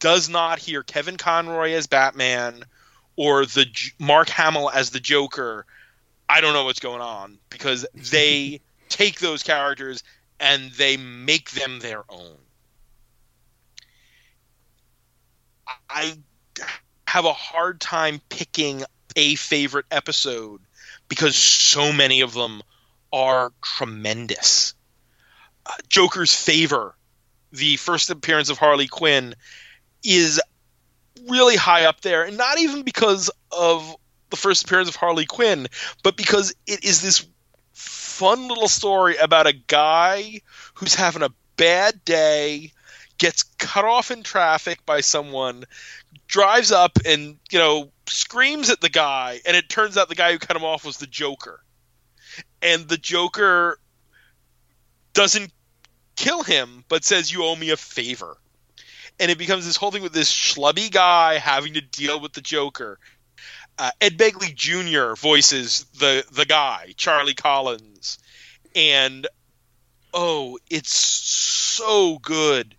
does not hear Kevin Conroy as Batman or the Mark Hamill as the Joker, I don't know what's going on because they take those characters and they make them their own. I have a hard time picking a favorite episode because so many of them are tremendous. Uh, Joker's Favor, the first appearance of Harley Quinn, is really high up there, and not even because of the first appearance of Harley Quinn, but because it is this fun little story about a guy who's having a bad day, gets cut off in traffic by someone, drives up and, you know, screams at the guy, and it turns out the guy who cut him off was the Joker. And the Joker doesn't kill him, but says, You owe me a favor and it becomes this whole thing with this schlubby guy having to deal with the Joker. Uh, Ed Begley Jr. voices the the guy, Charlie Collins, and oh, it's so good.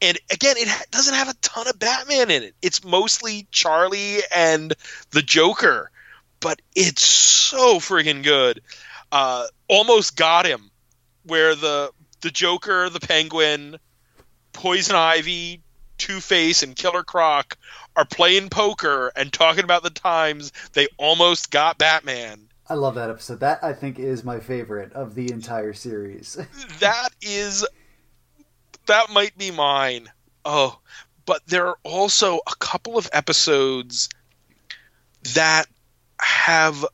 And again, it ha- doesn't have a ton of Batman in it. It's mostly Charlie and the Joker, but it's so friggin' good. Uh, almost got him, where the the Joker, the Penguin, Poison Ivy, Two Face, and Killer Croc are playing poker and talking about the times they almost got Batman. I love that episode. That I think is my favorite of the entire series. that is that might be mine. Oh, but there are also a couple of episodes that have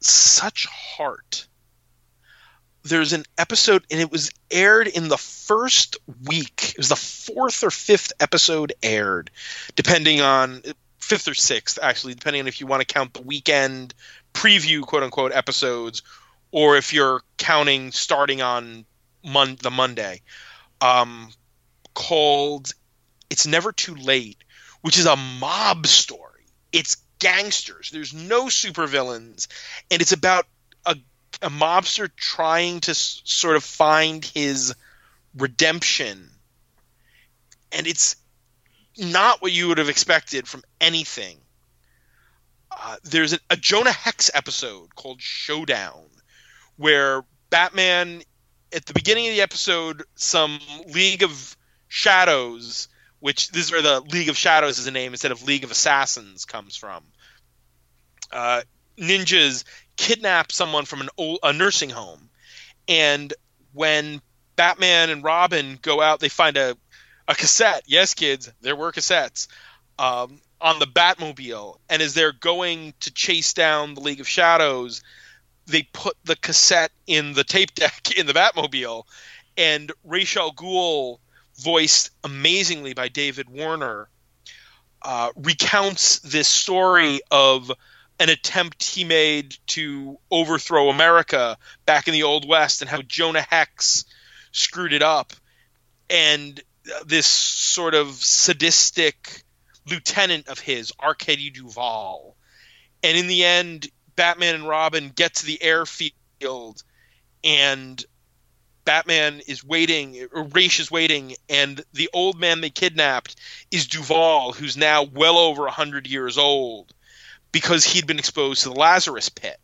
such heart there's an episode and it was aired in the first week. It was the fourth or fifth episode aired, depending on fifth or sixth actually, depending on if you want to count the weekend preview quote unquote episodes or if you're counting starting on mon- the Monday. Um, called "It's Never Too Late," which is a mob story. It's gangsters. There's no supervillains, and it's about a a mobster trying to s- sort of find his redemption, and it's not what you would have expected from anything. Uh, there's a, a Jonah Hex episode called Showdown, where Batman, at the beginning of the episode, some League of Shadows, which this is where the League of Shadows is a name instead of League of Assassins comes from. Uh, ninjas kidnap someone from an old, a nursing home, and when Batman and Robin go out, they find a a cassette. Yes, kids, there were cassettes um, on the Batmobile, and as they're going to chase down the League of Shadows, they put the cassette in the tape deck in the Batmobile, and Ra's al Ghul, voiced amazingly by David Warner, uh, recounts this story of an attempt he made to overthrow America back in the Old West and how Jonah Hex screwed it up. And this sort of sadistic lieutenant of his, Arcady Duval. And in the end, Batman and Robin get to the airfield and Batman is waiting, or Ra's is waiting, and the old man they kidnapped is Duval, who's now well over 100 years old because he'd been exposed to the Lazarus pit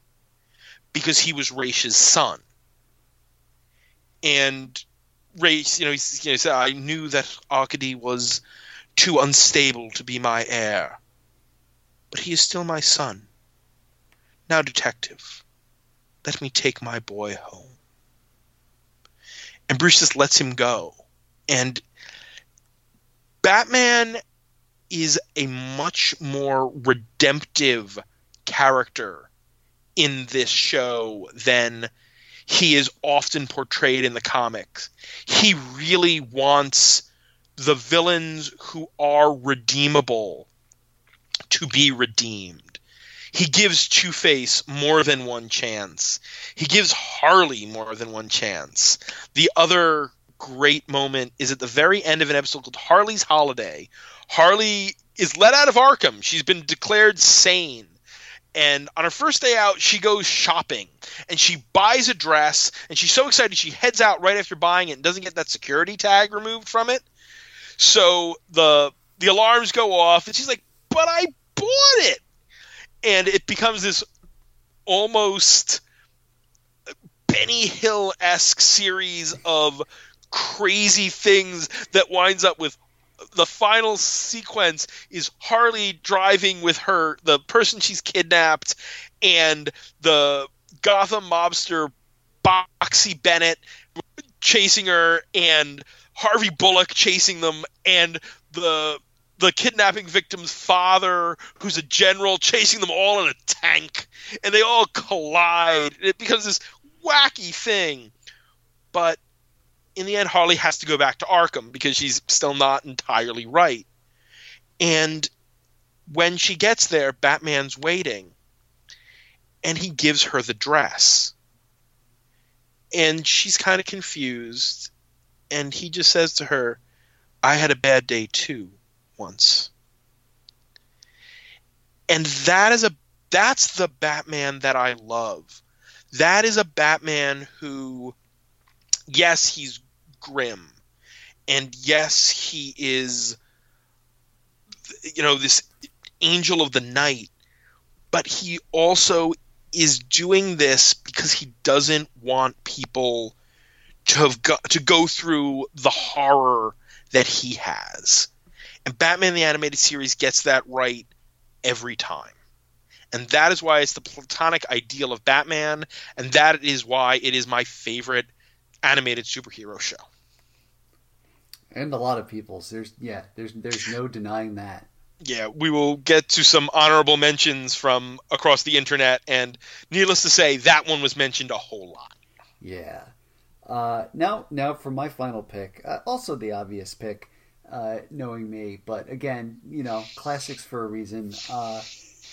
because he was Ra's son. And Ra's, you know, he, said, I knew that Arcady was too unstable to be my heir, but he is still my son. Now, detective, let me take my boy home. And Bruce just lets him go. And Batman is a much more redemptive character in this show than he is often portrayed in the comics. He really wants the villains who are redeemable to be redeemed. He gives Two Face more than one chance. He gives Harley more than one chance. The other great moment is at the very end of an episode called Harley's Holiday. Harley is let out of Arkham. She's been declared sane. And on her first day out, she goes shopping and she buys a dress and she's so excited she heads out right after buying it and doesn't get that security tag removed from it. So the the alarms go off and she's like, "But I bought it." And it becomes this almost Benny Hill esque series of crazy things that winds up with the final sequence is Harley driving with her the person she's kidnapped and the Gotham mobster Boxy Bennett chasing her and Harvey Bullock chasing them and the the kidnapping victim's father who's a general chasing them all in a tank and they all collide. It becomes this wacky thing. But in the end, Harley has to go back to Arkham because she's still not entirely right. And when she gets there, Batman's waiting, and he gives her the dress. And she's kind of confused, and he just says to her, I had a bad day too, once. And that is a that's the Batman that I love. That is a Batman who yes, he's grim. And yes, he is, you know, this angel of the night, but he also is doing this because he doesn't want people to have go, to go through the horror that he has. And Batman the animated series gets that right every time. And that is why it's the platonic ideal of Batman, and that is why it is my favorite animated superhero show and a lot of people's. There's yeah, there's there's no denying that. Yeah, we will get to some honorable mentions from across the internet, and needless to say, that one was mentioned a whole lot. Yeah. Uh, now, now for my final pick, uh, also the obvious pick, uh, knowing me, but again, you know, classics for a reason. Uh,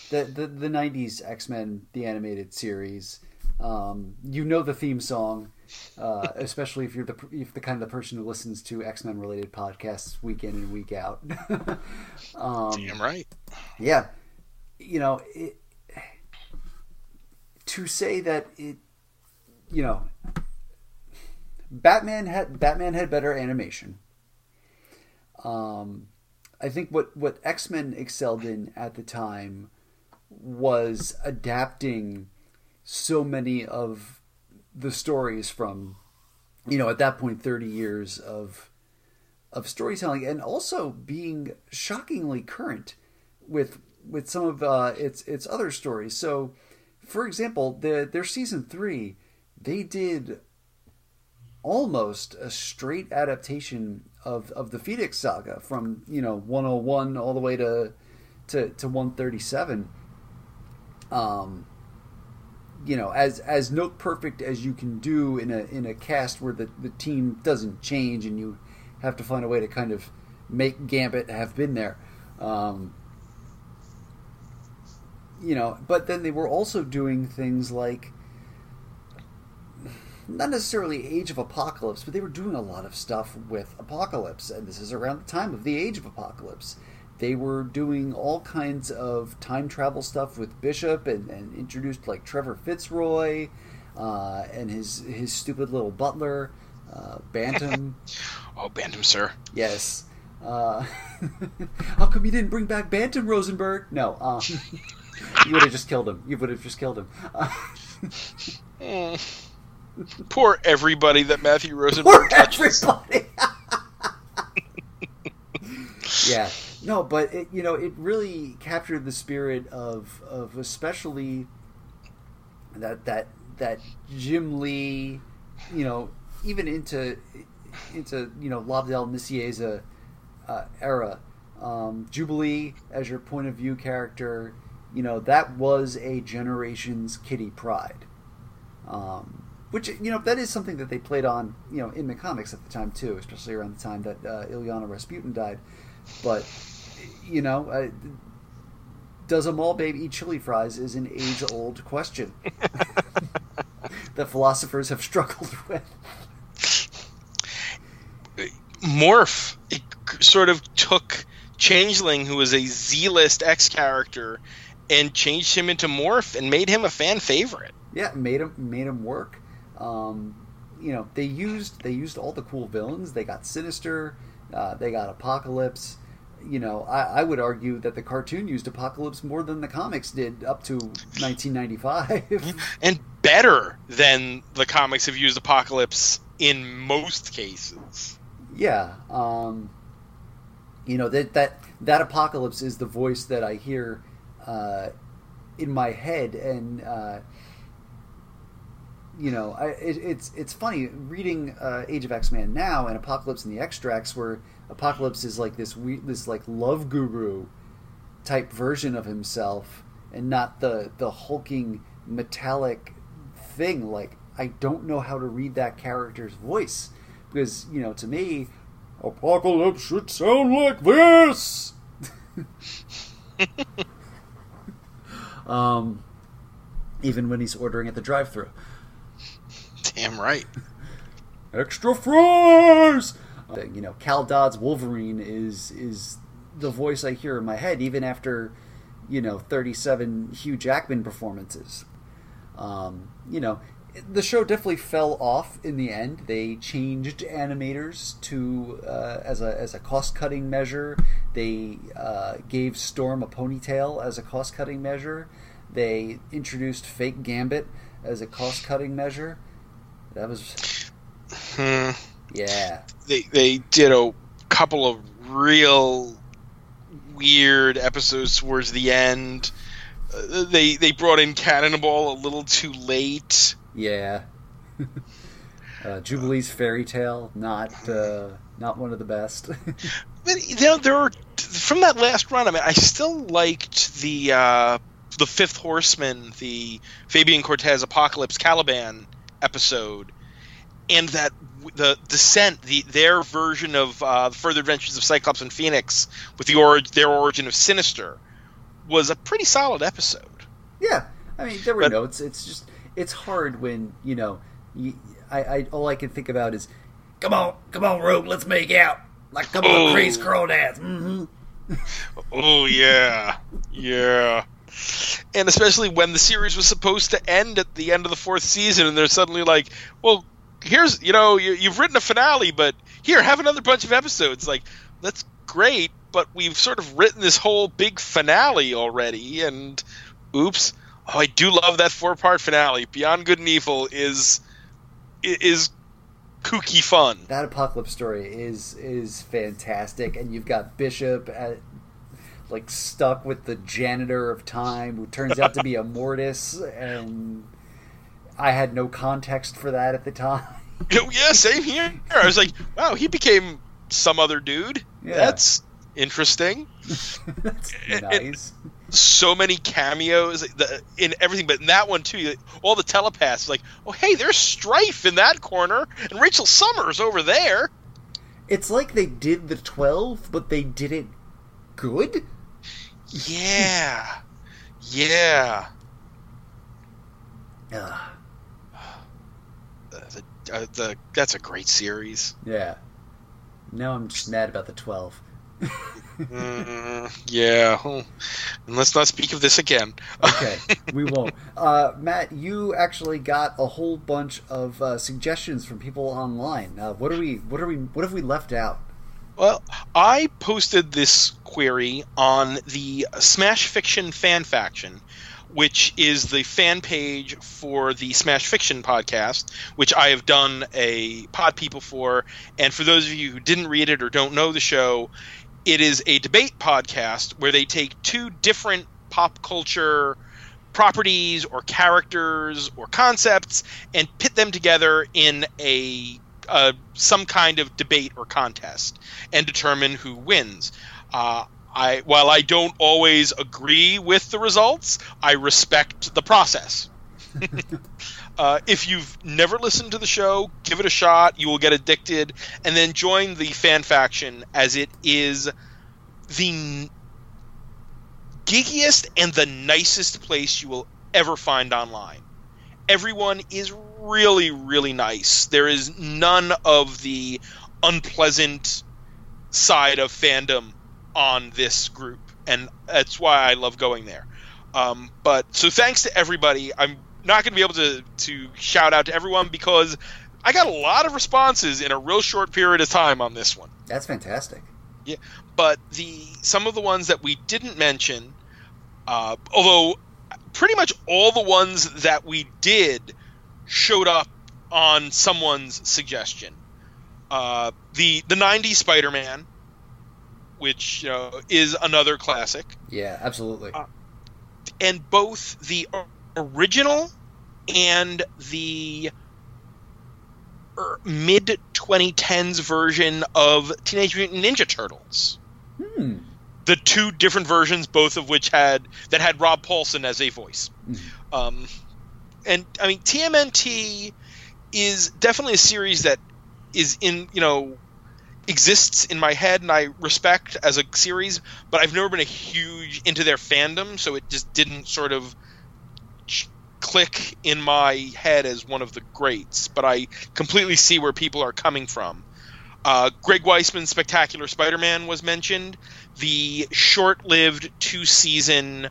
the the the '90s X Men the animated series. Um, you know the theme song. Uh, especially if you're the if the kind of the person who listens to X Men related podcasts week in and week out. um, Damn right. Yeah, you know, it, to say that it, you know, Batman had Batman had better animation. Um, I think what what X Men excelled in at the time was adapting so many of the stories from you know at that point 30 years of of storytelling and also being shockingly current with with some of uh, its its other stories. So for example the, their season 3 they did almost a straight adaptation of of the Phoenix saga from you know 101 all the way to to, to 137 um you know, as as note perfect as you can do in a in a cast where the the team doesn't change and you have to find a way to kind of make Gambit have been there. Um, you know, but then they were also doing things like not necessarily Age of Apocalypse, but they were doing a lot of stuff with Apocalypse, and this is around the time of the Age of Apocalypse. They were doing all kinds of time travel stuff with Bishop, and, and introduced like Trevor Fitzroy, uh, and his his stupid little butler, uh, Bantam. oh, Bantam, sir. Yes. Uh, how come you didn't bring back Bantam Rosenberg? No. Um, you would have just killed him. You would have just killed him. Poor everybody that Matthew Rosenberg Poor touches. everybody. yeah. No, but it, you know, it really captured the spirit of of especially that that that Jim Lee, you know, even into into you know Lobdell Nicieza uh, era. Um, Jubilee as your point of view character, you know that was a generation's Kitty Pryde. um, which you know that is something that they played on you know in the comics at the time too, especially around the time that uh, Illyana Rasputin died. But you know, uh, does a mall babe eat chili fries is an age old question that philosophers have struggled with. Morph it sort of took Changeling, who was a Z-list X character, and changed him into Morph and made him a fan favorite. Yeah, made him made him work. Um, you know, they used they used all the cool villains. They got Sinister, uh, they got Apocalypse. You know, I, I, would argue that the cartoon used Apocalypse more than the comics did up to 1995, and better than the comics have used Apocalypse in most cases. Yeah, um, you know that that that Apocalypse is the voice that I hear uh, in my head, and uh, you know, I, it, it's it's funny reading uh, Age of X Man now and Apocalypse and the X-Tracts, where Apocalypse is like this we, this like love guru type version of himself, and not the the hulking metallic thing. Like I don't know how to read that character's voice because you know to me, Apocalypse should sound like this. um, even when he's ordering at the drive-through. Damn right. Extra fries. You know, Cal Dodd's Wolverine is is the voice I hear in my head, even after you know 37 Hugh Jackman performances. Um, you know, the show definitely fell off in the end. They changed animators to uh, as a as a cost cutting measure. They uh, gave Storm a ponytail as a cost cutting measure. They introduced fake Gambit as a cost cutting measure. That was, hmm. yeah. They they did a couple of real weird episodes towards the end. Uh, they they brought in Cannonball a little too late. Yeah. uh, Jubilee's fairy tale, not uh, not one of the best. but you know, there are from that last run. I mean, I still liked the uh, the Fifth Horseman, the Fabian Cortez Apocalypse Caliban episode, and that the Descent, the their version of uh, the Further Adventures of Cyclops and Phoenix, with the or- their origin of Sinister, was a pretty solid episode. Yeah, I mean there were but, notes. It's just it's hard when you know. You, I, I all I can think about is, come on, come on, Rogue, let's make out like a couple oh. of crazy crawdads. Mm-hmm. oh yeah, yeah. And especially when the series was supposed to end at the end of the fourth season, and they're suddenly like, "Well, here's you know you, you've written a finale, but here have another bunch of episodes." Like that's great, but we've sort of written this whole big finale already, and oops, Oh, I do love that four part finale. Beyond Good and Evil is is kooky fun. That apocalypse story is is fantastic, and you've got Bishop at like stuck with the janitor of time, who turns out to be Immortus, and I had no context for that at the time. Oh, yeah, same here. I was like, wow, he became some other dude. Yeah. That's interesting. That's nice. so many cameos in everything, but in that one too, all the telepaths like, oh hey, there's Strife in that corner, and Rachel Summers over there. It's like they did the twelve, but they did it good. Yeah, yeah. Ugh. The, uh, the that's a great series. Yeah. Now I'm just mad about the twelve. Mm, yeah. Oh. And let's not speak of this again. okay, we won't. Uh, Matt, you actually got a whole bunch of uh, suggestions from people online. Uh, what are we? What are we? What have we left out? Well, I posted this query on the Smash Fiction fan faction, which is the fan page for the Smash Fiction podcast, which I have done a pod people for. And for those of you who didn't read it or don't know the show, it is a debate podcast where they take two different pop culture properties or characters or concepts and pit them together in a uh, some kind of debate or contest and determine who wins. Uh, I while I don't always agree with the results, I respect the process. uh, if you've never listened to the show, give it a shot. You will get addicted, and then join the fan faction as it is the geekiest and the nicest place you will ever find online. Everyone is really, really nice. There is none of the unpleasant side of fandom on this group, and that's why I love going there. Um, but so thanks to everybody. I'm not going to be able to to shout out to everyone because I got a lot of responses in a real short period of time on this one. That's fantastic. Yeah, but the some of the ones that we didn't mention, uh, although pretty much all the ones that we did showed up on someone's suggestion. Uh, the the '90s Spider-Man, which you know, is another classic. Yeah, absolutely. Uh, and both the original and the er, mid 2010s version of Teenage Mutant Ninja Turtles. Hmm. The two different versions, both of which had that had Rob Paulsen as a voice. Hmm. Um, and I mean TMNT is definitely a series that is in you know exists in my head and I respect as a series, but I've never been a huge into their fandom, so it just didn't sort of click in my head as one of the greats. But I completely see where people are coming from. Uh, Greg Weisman's Spectacular Spider-Man was mentioned. The short-lived two-season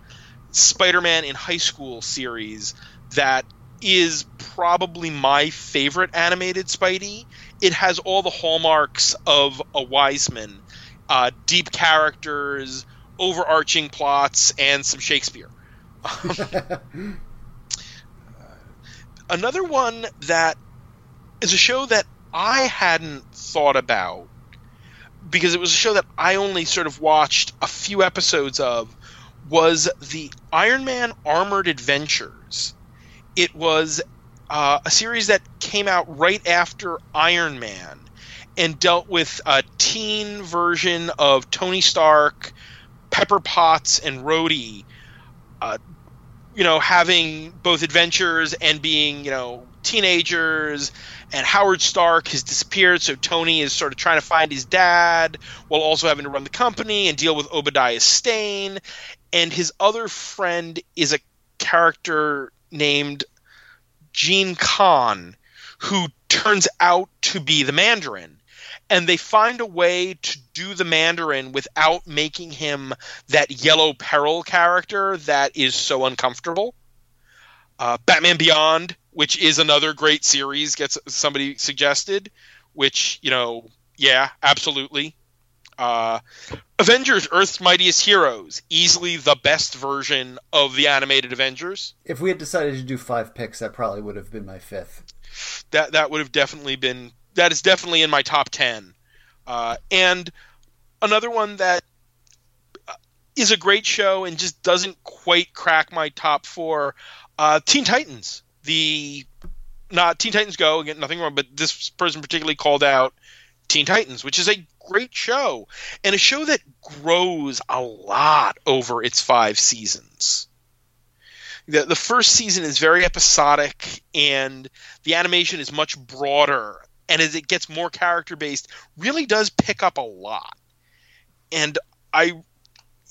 Spider-Man in High School series that is probably my favorite animated Spidey. It has all the hallmarks of a Weisman uh, deep characters, overarching plots, and some Shakespeare. Another one that is a show that I hadn't thought about because it was a show that I only sort of watched a few episodes of was the Iron Man Armored Adventures. It was uh, a series that came out right after Iron Man and dealt with a teen version of Tony Stark, Pepper Potts, and Rhodey. Uh, you know, having both adventures and being, you know, teenagers and Howard Stark has disappeared, so Tony is sort of trying to find his dad while also having to run the company and deal with Obadiah Stane. And his other friend is a character named Gene Khan, who turns out to be the Mandarin. And they find a way to do the Mandarin without making him that yellow peril character that is so uncomfortable. Uh, Batman Beyond which is another great series. Gets somebody suggested, which you know, yeah, absolutely. Uh, Avengers: Earth's Mightiest Heroes, easily the best version of the animated Avengers. If we had decided to do five picks, that probably would have been my fifth. That that would have definitely been. That is definitely in my top ten. Uh, and another one that uh, a great show and just doesn't quite crack my top four. Uh, Teen Titans the not Teen Titans Go again, nothing wrong, but this person particularly called out Teen Titans, which is a great show and a show that grows a lot over its five seasons. The, the first season is very episodic and the animation is much broader and as it gets more character based really does pick up a lot and i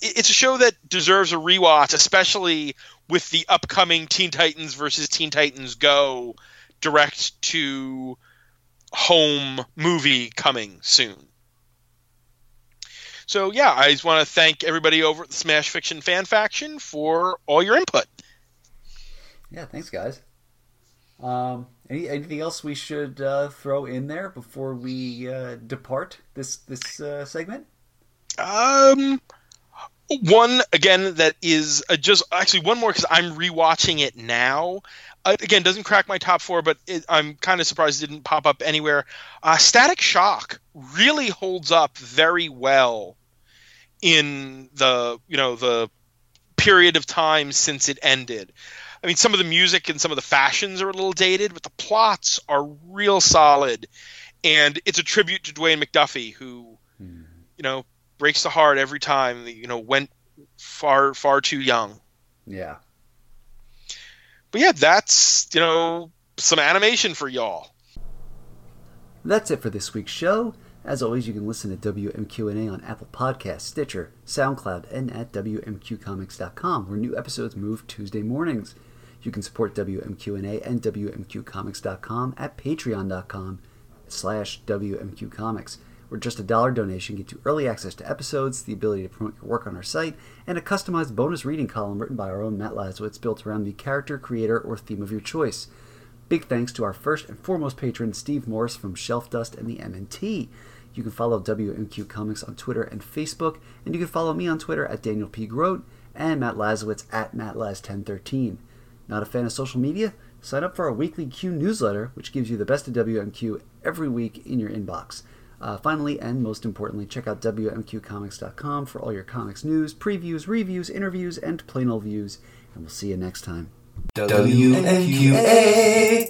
it's a show that deserves a rewatch especially with the upcoming teen titans versus teen titans go direct to home movie coming soon so yeah i just want to thank everybody over at the smash fiction fan faction for all your input yeah thanks guys um, any, anything else we should uh, throw in there before we uh, depart this this uh, segment? Um, one again that is uh, just actually one more because I'm rewatching it now. Again, doesn't crack my top four, but it, I'm kind of surprised it didn't pop up anywhere. Uh, Static Shock really holds up very well in the you know the period of time since it ended. I mean, some of the music and some of the fashions are a little dated, but the plots are real solid. And it's a tribute to Dwayne McDuffie, who, hmm. you know, breaks the heart every time. You know, went far, far too young. Yeah. But yeah, that's you know some animation for y'all. That's it for this week's show. As always, you can listen to WMQ&A on Apple Podcasts, Stitcher, SoundCloud, and at WMQComics.com, where new episodes move Tuesday mornings. You can support WMQ&A and WMQcomics.com at patreon.com slash WMQcomics, where just a dollar donation gets you early access to episodes, the ability to promote your work on our site, and a customized bonus reading column written by our own Matt Lazorwitz built around the character, creator, or theme of your choice. Big thanks to our first and foremost patron, Steve Morris from Shelfdust and the MNT. You can follow WMQ Comics on Twitter and Facebook, and you can follow me on Twitter at Daniel P. Grote and Matt Lazorwitz at MattLaz1013. Not a fan of social media? Sign up for our weekly Q newsletter, which gives you the best of WMQ every week in your inbox. Uh, finally, and most importantly, check out WMQComics.com for all your comics news, previews, reviews, interviews, and plain old views. And we'll see you next time. WMQA.